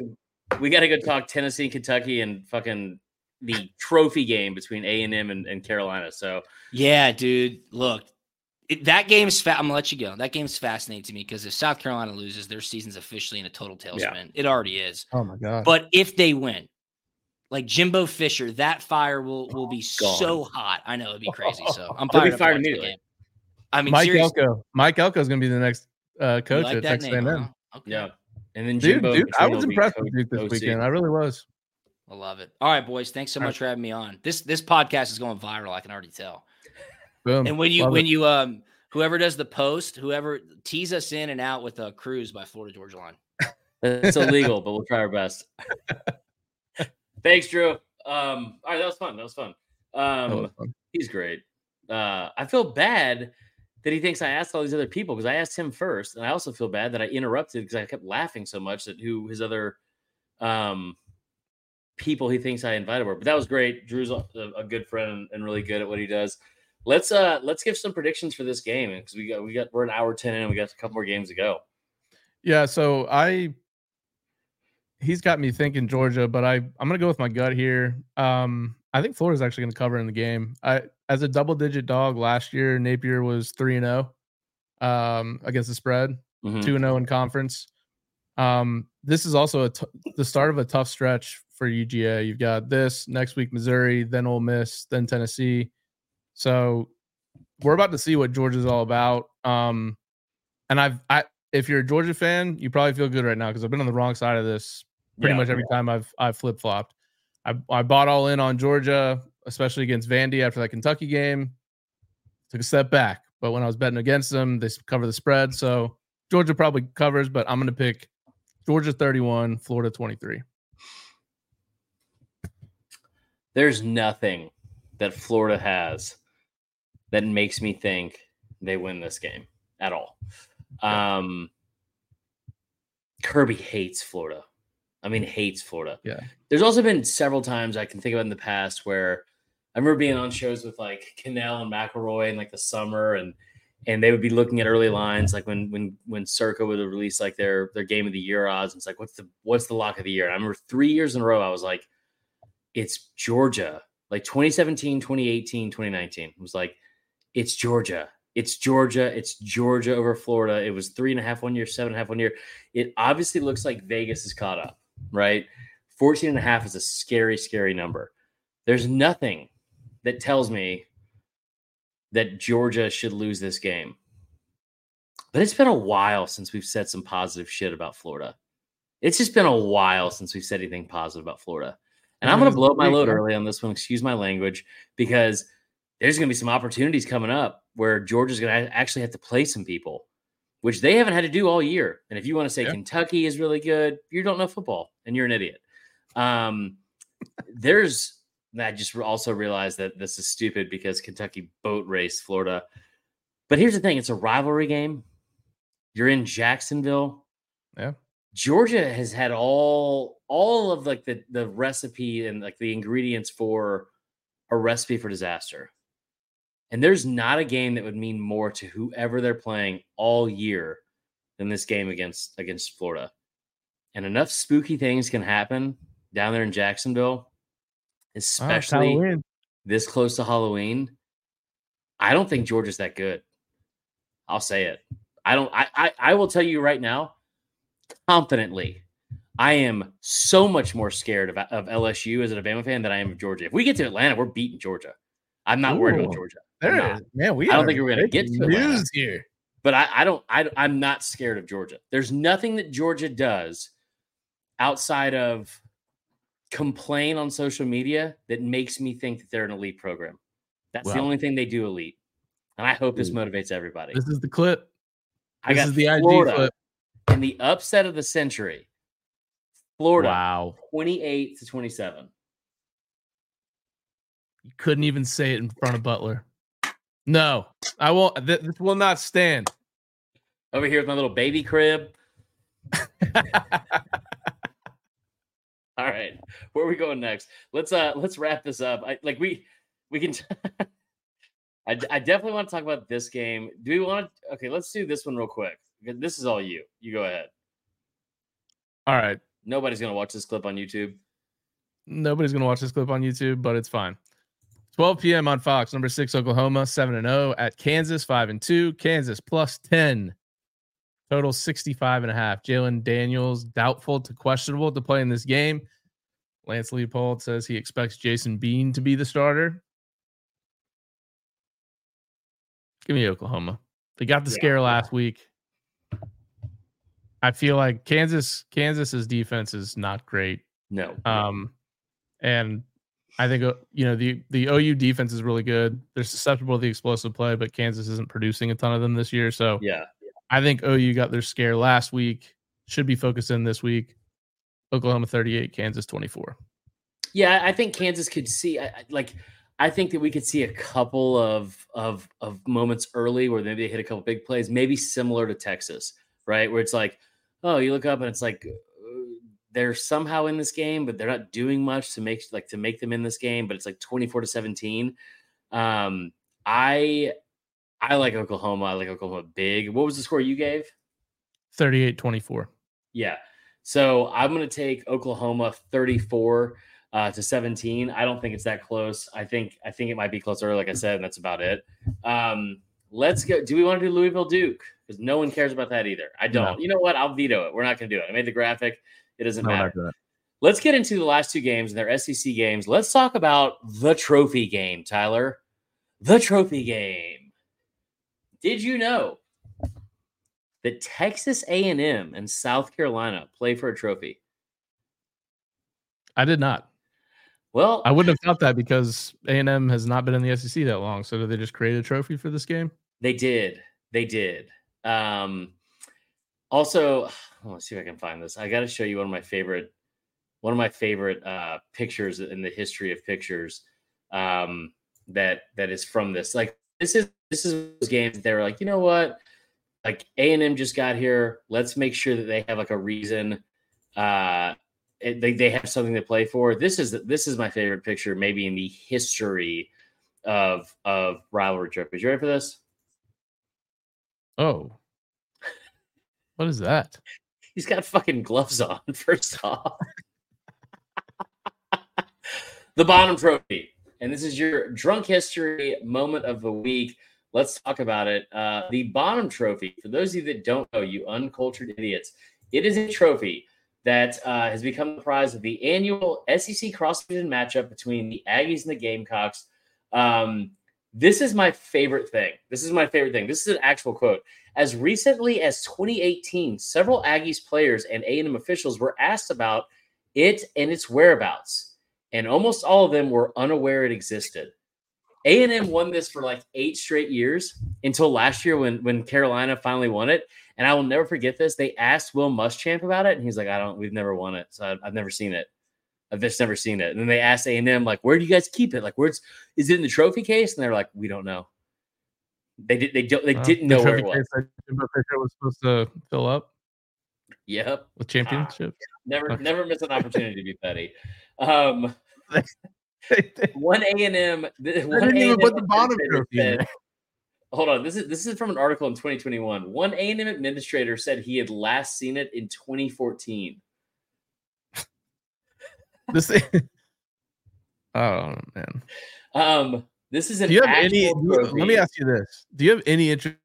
go. We gotta go talk Tennessee, and Kentucky, and fucking the trophy game between A and M and Carolina. So Yeah, dude. Look, it, that game's fa- I'm gonna let you go. That game's fascinating to me because if South Carolina loses, their season's officially in a total tailspin. It already is. oh my god. But if they win, like Jimbo Fisher, that fire will will be Gone. so hot. I know it'd be <laughs> crazy. So I'm He'll be fired, up to the immediately. game. I mean, Mike seriously, Elko. Mike Elko is going to be the next uh, coach like at that Texas name, A&M. huh? Okay. yeah, and then Dude, Jimbo dude, I was impressed with Duke this OC. weekend. I really was. I love it. All right, boys. Thanks so All right. much for having me on. This this podcast is going viral. I can already tell. Boom. And when you Love when it. you um whoever does the post, whoever tease us in and out with a cruise by Florida Georgia Line. It's illegal, but we'll try our best. <laughs> Thanks, Drew. Um, all right, that was fun. That was fun. Um, That was fun. He's great. Uh, I feel bad that he thinks I asked all these other people because I asked him first, and I also feel bad that I interrupted because I kept laughing so much that who his other um people he thinks I invited were. But that was great. Drew's a, a good friend and, and really good at what he does. Let's uh let's give some predictions for this game because we got we got we're an hour ten in and we got a couple more games to go. Yeah, so I he's got me thinking Georgia, but I I'm gonna go with my gut here. Um, I think Florida's actually gonna cover in the game. I as a double digit dog last year, Napier was three and zero um against the spread, Mhm. two and zero in conference. Um, this is also a t- the start of a tough stretch for UGA. You've got this next week, Missouri, then Ole Miss, then Tennessee. So we're about to see what Georgia's all about. Um, and I've I if you're a Georgia fan, you probably feel good right now because I've been on the wrong side of this pretty Yeah. much every time I've I've flip flopped. I I bought all in on Georgia, especially against Vandy after that Kentucky game. Took a step back, but when I was betting against them, they cover the spread. So Georgia probably covers, but I'm going to pick Georgia 31, Florida 23. There's nothing that Florida has that makes me think they win this game at all. Um, Kirby hates Florida. I mean, hates Florida. Yeah. There's also been several times I can think about in the past where I remember being on shows with like Cannell and McElroy in like the summer and and they would be looking at early lines like when when when Circa would release like their their game of the year odds. And it's like, what's the what's the lock of the year? And I remember three years in a row, I was like, it's Georgia. Like 2017, 2018, 2019. It was like, it's Georgia. It's Georgia. It's Georgia over Florida. It was three and a half one year, seven and a half one year. It obviously looks like Vegas is caught up, right? 14 and a half is a scary, scary number. There's nothing that tells me that Georgia should lose this game. But it's been a while since we've said some positive shit about Florida. It's just been a while since we've said anything positive about Florida. And I'm going to mm-hmm. blow up my load early on this one. Excuse my language, because there's going to be some opportunities coming up where Georgia's going to actually have to play some people, which they haven't had to do all year. And if you want to say Yeah. Kentucky is really good, you don't know football and you're an idiot. Um, there's, I just also realized that this is stupid because Kentucky boat race Florida. But here's the thing it's a rivalry game. You're in Jacksonville. Yeah. Georgia has had all all of like the the recipe and like the ingredients for a recipe for disaster. And there's not a game that would mean more to whoever they're playing all year than this game against against Florida. And enough spooky things can happen down there in Jacksonville, Ah, especially Halloween. this close to Halloween. I don't think Georgia's that good. I'll say it. I don't. I, I I will tell you right now, confidently, I am so much more scared of, of LSU as an Alabama fan than I am of Georgia. If we get to Atlanta, we're beating Georgia. I'm not worried about Georgia. There I'm not. is. Man, we I don't think we're gonna get breaking to Atlanta. news here. But I, I don't. I, I'm not scared of Georgia. There's nothing that Georgia does outside of complain on social media that makes me think that they're an elite program. That's the only thing they do elite. And I hope this motivates everybody. This is the clip. I This got is the IG clip. in the upset of the century. Florida, Wow. 28 to 27. You couldn't even say it in front of Butler. No, I won't. Th- this will not stand. Over here with my little baby crib. <laughs> All right, where are we going next? Let's uh let's wrap this up. I like we we can. <laughs> I, I definitely want to talk about this game. Do we want to? Okay, let's do this one real quick. This is all you. You go ahead. All right. Nobody's gonna watch this clip on YouTube. Nobody's gonna watch this clip on YouTube, but it's fine. 12 p.m. on Fox. Number six, Oklahoma, 7 and 0 at Kansas, 5 and 2. Kansas plus 10. Total 65 and a half. Jalon Daniels, doubtful to questionable to play in this game. Lance Leipold says he expects Jason Bean to be the starter. Give me Oklahoma. They got the Yeah. scare last week. I feel like Kansas Kansas's defense is not great. No. Um, and I think uh, you know the the OU defense is really good. They're susceptible to the explosive play, but Kansas isn't producing a ton of them this year. So yeah. I think OU got their scare last week. Should be focused in this week. Oklahoma 38, Kansas 24. Yeah, I think Kansas could see like I think that we could see a couple of of of moments early where maybe they hit a couple big plays, maybe similar to Texas, right? Where it's like, oh, you look up and it's like they're somehow in this game, but they're not doing much to make like to make them in this game, but it's like 24 to 17. Um, I I like Oklahoma. I like Oklahoma big. What was the score you gave? 38 24. Yeah. So I'm going to take Oklahoma 34 uh, to 17. I don't think it's that close. I think I think it might be closer, like I said, and that's about it. Um, let's go. Do we want to do Louisville Duke? Because no one cares about that either. I don't. No. You know what? I'll veto it. We're not going to do it. I made the graphic. It doesn't No, matter. Let's get into the last two games and their SEC games. Let's talk about the trophy game, Tyler. The trophy game. Did you know that Texas A&M and South Carolina play for a trophy? I did not. Well, I wouldn't have thought that because A&M has not been in the SEC that long. So did they just create a trophy for this game? they did. They did. Um, also, <sighs> let's see if I can find this. I got to show you one of my favorite, one of my favorite uh, pictures in the history of pictures. Um, that that is from this. Like this is this is those games. They were like, you know what? Like A and M just got here. Let's make sure that they have like a reason. Uh, it- they they have something to play for. This is this is my favorite picture, maybe in the history of of rivalry trophies. You ready for this? Oh. What is that? He's got fucking gloves on, <laughs> first off. the Bonham trophy. And this is your drunk history moment of the week. Let's talk about it. Uh, the Bonham trophy, for those of you that don't know, you uncultured idiots, it is a trophy that uh, has become the prize of the annual SEC cross division matchup between the Aggies and the Gamecocks. Um, this is my favorite thing. This is my favorite thing. This is an actual quote. As recently as 2018, several Aggies players and A&M officials were asked about it and its whereabouts, and almost all of them were unaware it existed. A&M won this for like eight straight years until last year when when Carolina finally won it. And I will never forget this. They asked Will Muschamp about it, and he's like, "I don't. We've never won it, so I, I've never seen it. I've just never seen it." And then they asked A&M, like, "Where do you guys keep it? Like, where's is it in the trophy case?" And they're like, "We don't know." They did. They don't. They Uh, didn't know where it was. Jimbo Fisher was supposed to fill up Yep. with championships. Never, Okay. never miss an <laughs> opportunity to be petty. Um, <laughs> one A and M. <laughs> One didn't even put the Bonham trophy Hold on. This is this is from an article in 2021. One A and M administrator said he had last seen it in 2014. this thing. Oh man. Um, this is an Do you have any? you- let me ask you this: Do you have any interest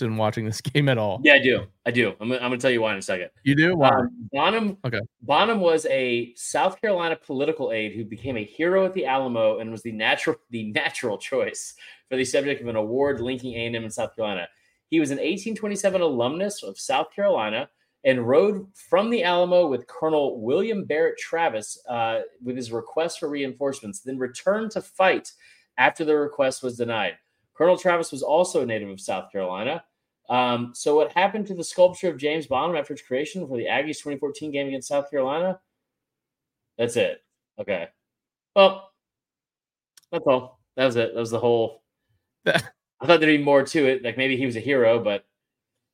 in watching this <laughs> game at all? Yeah, I do. I do. I'm, I'm going to tell you why in a second. You do. Why? Um, Bonham. Okay. Bonham was a South Carolina political aide who became a hero at the Alamo and was the natural the natural choice for the subject of an award linking A&M and South Carolina. He was an 1827 alumnus of South Carolina and rode from the Alamo with Colonel William Barrett Travis uh, with his request for reinforcements, then returned to fight after the request was denied. Colonel Travis was also a native of South Carolina. Um, so, what happened to the sculpture of James Bonham after its creation for the Aggies 2014 game against South Carolina? That's it. Okay. Well, That's all. That was it. That was the whole. <laughs> I thought there'd be more to it. Like maybe he was a hero, but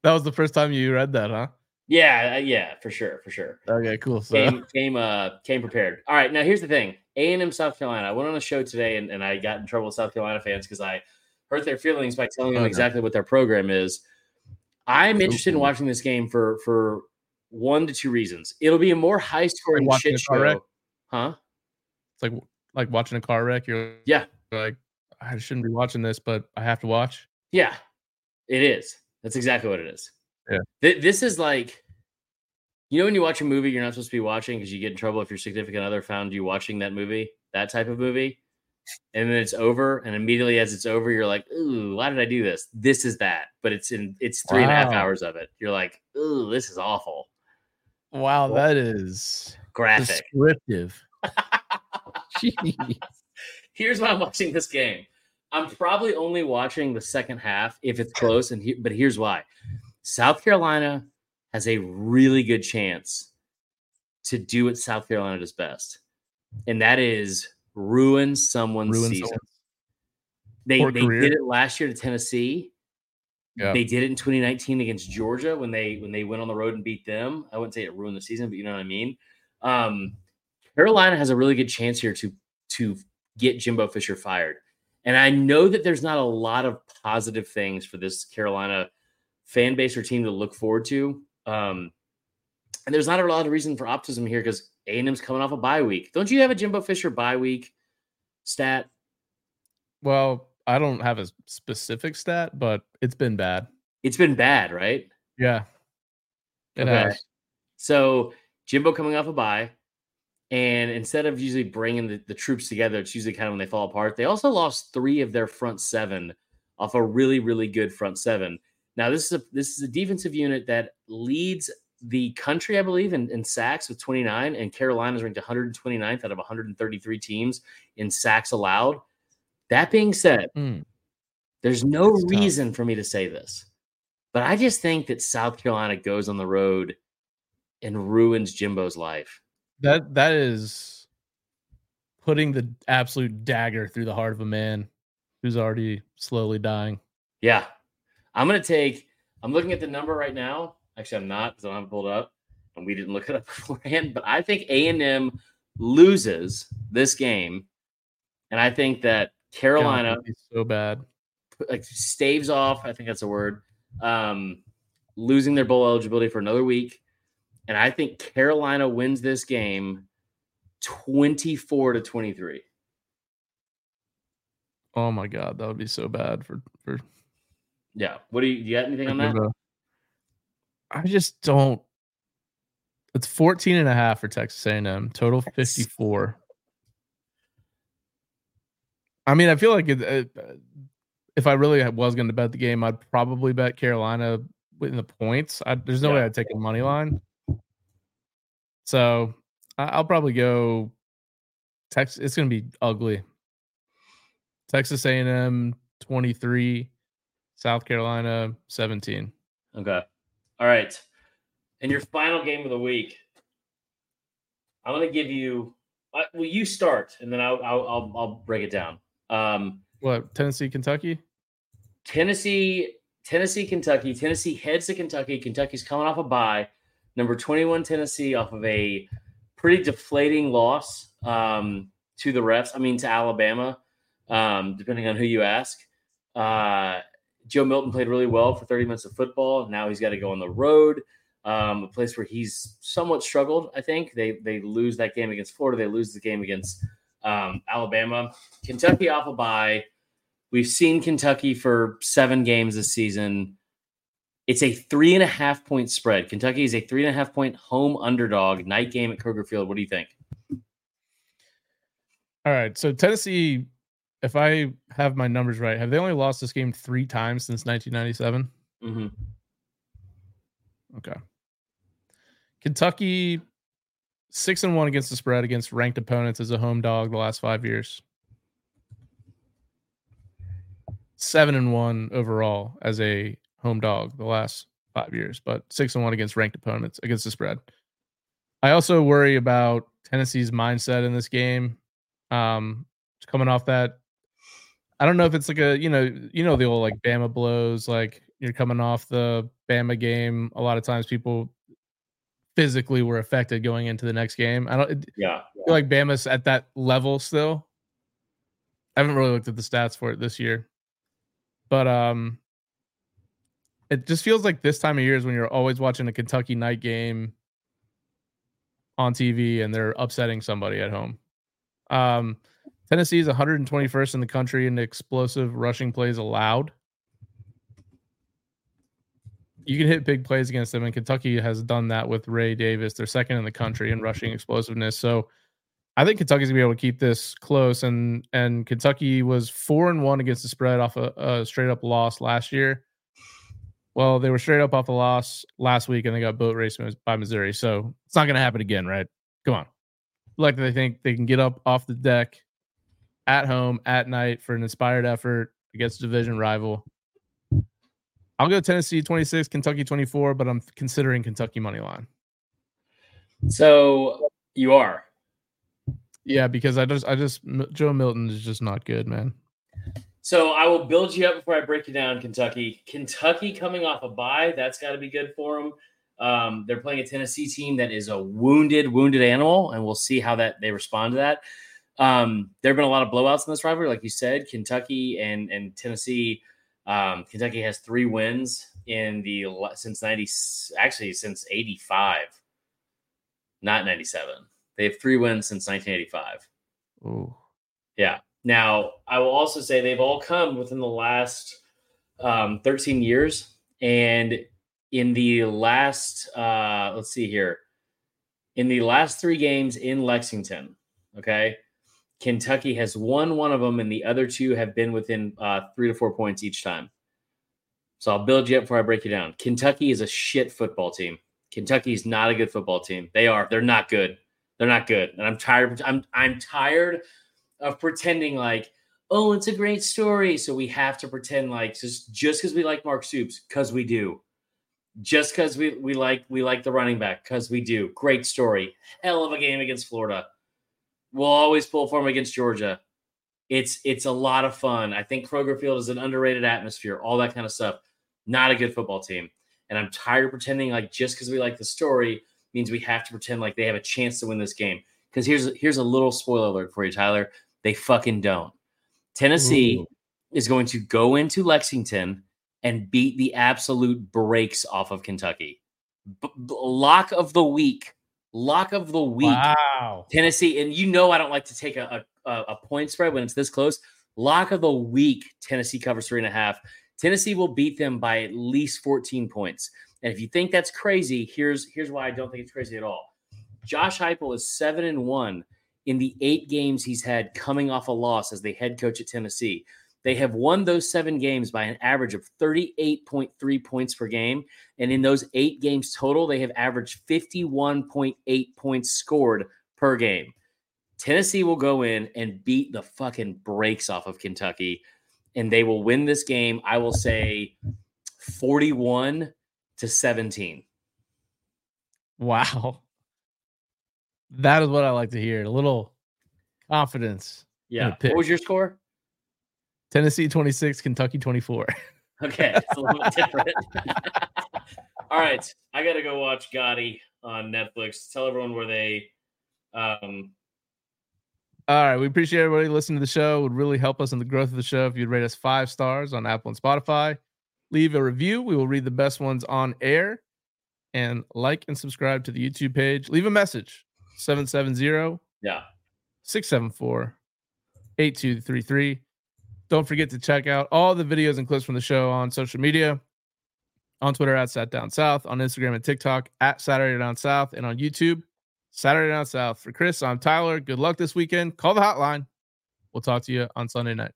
That was the first time you read that, huh? Yeah, uh, yeah, for sure, for sure. Okay, cool. So Came came uh came prepared. All right, now here's the thing. A and M South Carolina. I went on a show today and, and I got in trouble with South Carolina fans because I hurt their feelings by telling them Okay. exactly what their program is. I'm interested in watching this game for for one to two reasons. It'll be a more high scoring Like shit car wreck? huh? it's like like watching a car wreck. You're Yeah. like, I shouldn't be watching this, but I have to watch. Yeah, it is. That's exactly what it is. Yeah. Th- this is like, you know, when you watch a movie you're not supposed to be watching because you get in trouble if your significant other found you watching that movie, that type of movie, and then it's over, and immediately as it's over, you're like, "Ooh, why did I do this?" This is that, but it's in it's three and a half Wow. hours of it. You're like, "Ooh, this is awful." Wow, that is Graphic. descriptive. <laughs> Jeez. Here's why I'm watching this game. I'm probably only watching the second half if it's close, and he, but here's why: South Carolina has a really good chance to do what South Carolina does best, and that is ruin someone's Ruin season. someone's- They or they career. did it last year to Tennessee. Yeah. They did it in 2019 against Georgia when they when they went on the road and beat them. I wouldn't say it ruined the season, but you know what I mean. Um, Carolina has a really good chance here to to get Jimbo Fisher fired, and I know that there's not a lot of positive things for this Carolina fan base or team to look forward to. Um, and there's not a lot of reason for optimism here because A and M's coming off a bye week. Don't you have a Jimbo Fisher bye week stat? Well, I don't have a specific stat, but it's been bad. It's been bad, right? Yeah. It Okay. has. So Jimbo coming off a bye, and instead of usually bringing the, the troops together, it's usually kind of when they fall apart. They also lost three of their front seven off a really, really good front seven. Now this is a this is a defensive unit that leads the country, I believe, in, in sacks with 29, and Carolina's ranked 129th out of 133 teams in sacks allowed. That being said, Mm. there's no tough. reason for me to say this, but I just think that South Carolina goes on the road and ruins Jimbo's life. That that is putting the absolute dagger through the heart of a man who's already slowly dying. Yeah. I'm going to take, I'm looking at the number right now. Actually, I'm not because I don't have it pulled up and we didn't look it up <laughs> beforehand, but I think A&M loses this game. And I think that Carolina that'd so bad. like staves off, I think that's a word, um, losing their bowl eligibility for another week. And I think Carolina wins this game 24 to 23. Oh my god, that would be so bad for for Yeah. What do you, you got anything on that? I just don't. It's 14 and a half for Texas A&M. Total 54. I mean, I feel like it, it, uh, if I really was going to bet the game, I'd probably bet Carolina in the points. I, there's no way I'd take a money line. So I- I'll probably go. Texas. It's going to be ugly. Texas A&M 23, South Carolina 17. Okay. All right. And your final game of the week, I'm going to give you. Uh, well, you start, and then I'll I'll I'll, I'll break it down. Um, What Tennessee, Kentucky? Tennessee, Tennessee, Kentucky. Tennessee heads to Kentucky. Kentucky's coming off a bye. Number 21, Tennessee, off of a pretty deflating loss um, to the refs. I mean, to Alabama, um, depending on who you ask. Uh, Joe Milton played really well for 30 minutes of football. Now he's got to go on the road, um, a place where he's somewhat struggled. I think they they lose that game against Florida. They lose the game against um, Alabama. Kentucky off a bye. We've seen Kentucky for seven games this season. It's a three and a half point spread. Kentucky is a three and a half point home underdog night game at Kroger Field. What do you think? All right. So Tennessee, if I have my numbers right, have they only lost this game three times since 1997? Mm-hmm. Okay. Kentucky, six and one against the spread against ranked opponents as a home dog the last five years. Seven and one overall as a home dog the last five years, but six and one against ranked opponents against the spread. I also worry about Tennessee's mindset in this game. Um, coming off that I don't know if it's like a you know you know the old like Bama blows like you're coming off the Bama game. A lot of times people physically were affected going into the next game. I don't Yeah. I feel like Bama's at that level still. I haven't really looked at the stats for it this year, but um, it just feels like this time of year is when you're always watching a Kentucky night game on TV and they're upsetting somebody at home. Um, Tennessee is 121st in the country in explosive rushing plays allowed. You can hit big plays against them, and Kentucky has done that with Ray Davis. They're second in the country in rushing explosiveness. So I think Kentucky's gonna be able to keep this close. And and Kentucky was four and one against the spread off a, a straight up loss last year. Well, they were straight up off the loss last week, and they got boat raced by Missouri. So it's not gonna happen again, right? Come on. Like they think they can get up off the deck at home at night for an inspired effort against a division rival. I'll go Tennessee 26, Kentucky 24, but I'm considering Kentucky money line. So you are. Yeah, because I just, I just, Joe Milton is just not good, man. So I will build you up before I break you down, Kentucky. Kentucky coming off a bye, that's got to be good for them. Um, they're playing a Tennessee team that is a wounded, wounded animal, and we'll see how that they respond to that. Um, there have been a lot of blowouts in this rivalry, like you said. Kentucky and and Tennessee. Um, Kentucky has three wins in the since ninety, actually since eighty five, not ninety seven. They have three wins since nineteen eighty five. Oh, yeah. Now I will also say they've all come within the last um, thirteen years, and in the last, uh, let's see here, in the last three games in Lexington, okay, Kentucky has won one of them, and the other two have been within uh, three to four points each time. So I'll build you up before I break you down. Kentucky is a shit football team. Kentucky is not a good football team. They are. They're not good. They're not good. And I'm tired. I'm I'm tired of pretending like, oh, it's a great story. So we have to pretend like just just because we like Mark Stoops, because we do. Just because we we like we like the running back, because we do. Great story. Hell of a game against Florida. We'll always pull for them against Georgia. It's it's a lot of fun. I think Kroger Field is an underrated atmosphere, all that kind of stuff. Not a good football team. And I'm tired of pretending like just because we like the story means we have to pretend like they have a chance to win this game. Because here's here's a little spoiler alert for you, Tyler. They fucking don't. Tennessee Ooh. is going to go into Lexington and beat the absolute brakes off of Kentucky. B- b- lock of the week. Lock of the week. Wow. Tennessee, and you know I don't like to take a, a, a point spread when it's this close. Lock of the week. Tennessee covers three and a half. Tennessee will beat them by at least 14 points. And if you think that's crazy, here's here's why I don't think it's crazy at all. Josh Heupel is seven and one in the eight games he's had coming off a loss as the head coach at Tennessee. They have won those seven games by an average of 38.3 points per game. And in those eight games total, they have averaged 51.8 points scored per game. Tennessee will go in and beat the fucking brakes off of Kentucky, and they will win this game. I will say 41 to 17. Wow. That is what I like to hear. A little confidence. Yeah. What was your score? Tennessee 26, Kentucky 24. <laughs> Okay. It's a little bit different. <laughs> All right. I got to go watch Gotti on Netflix. Tell everyone where they. Um, all right. We appreciate everybody listening to the show. It would really help us in the growth of the show if you'd rate us five stars on Apple and Spotify. Leave a review. We will read the best ones on air. And like and subscribe to the YouTube page. Leave a message 770 yeah 674 8233. Don't forget to check out all the videos and clips from the show on social media on Twitter at Sat Down South, on Instagram and TikTok at Saturday Down South, and on YouTube, Saturday Down South. For Chris, I'm Tyler. Good luck this weekend. Call the hotline. We'll talk to you on Sunday night.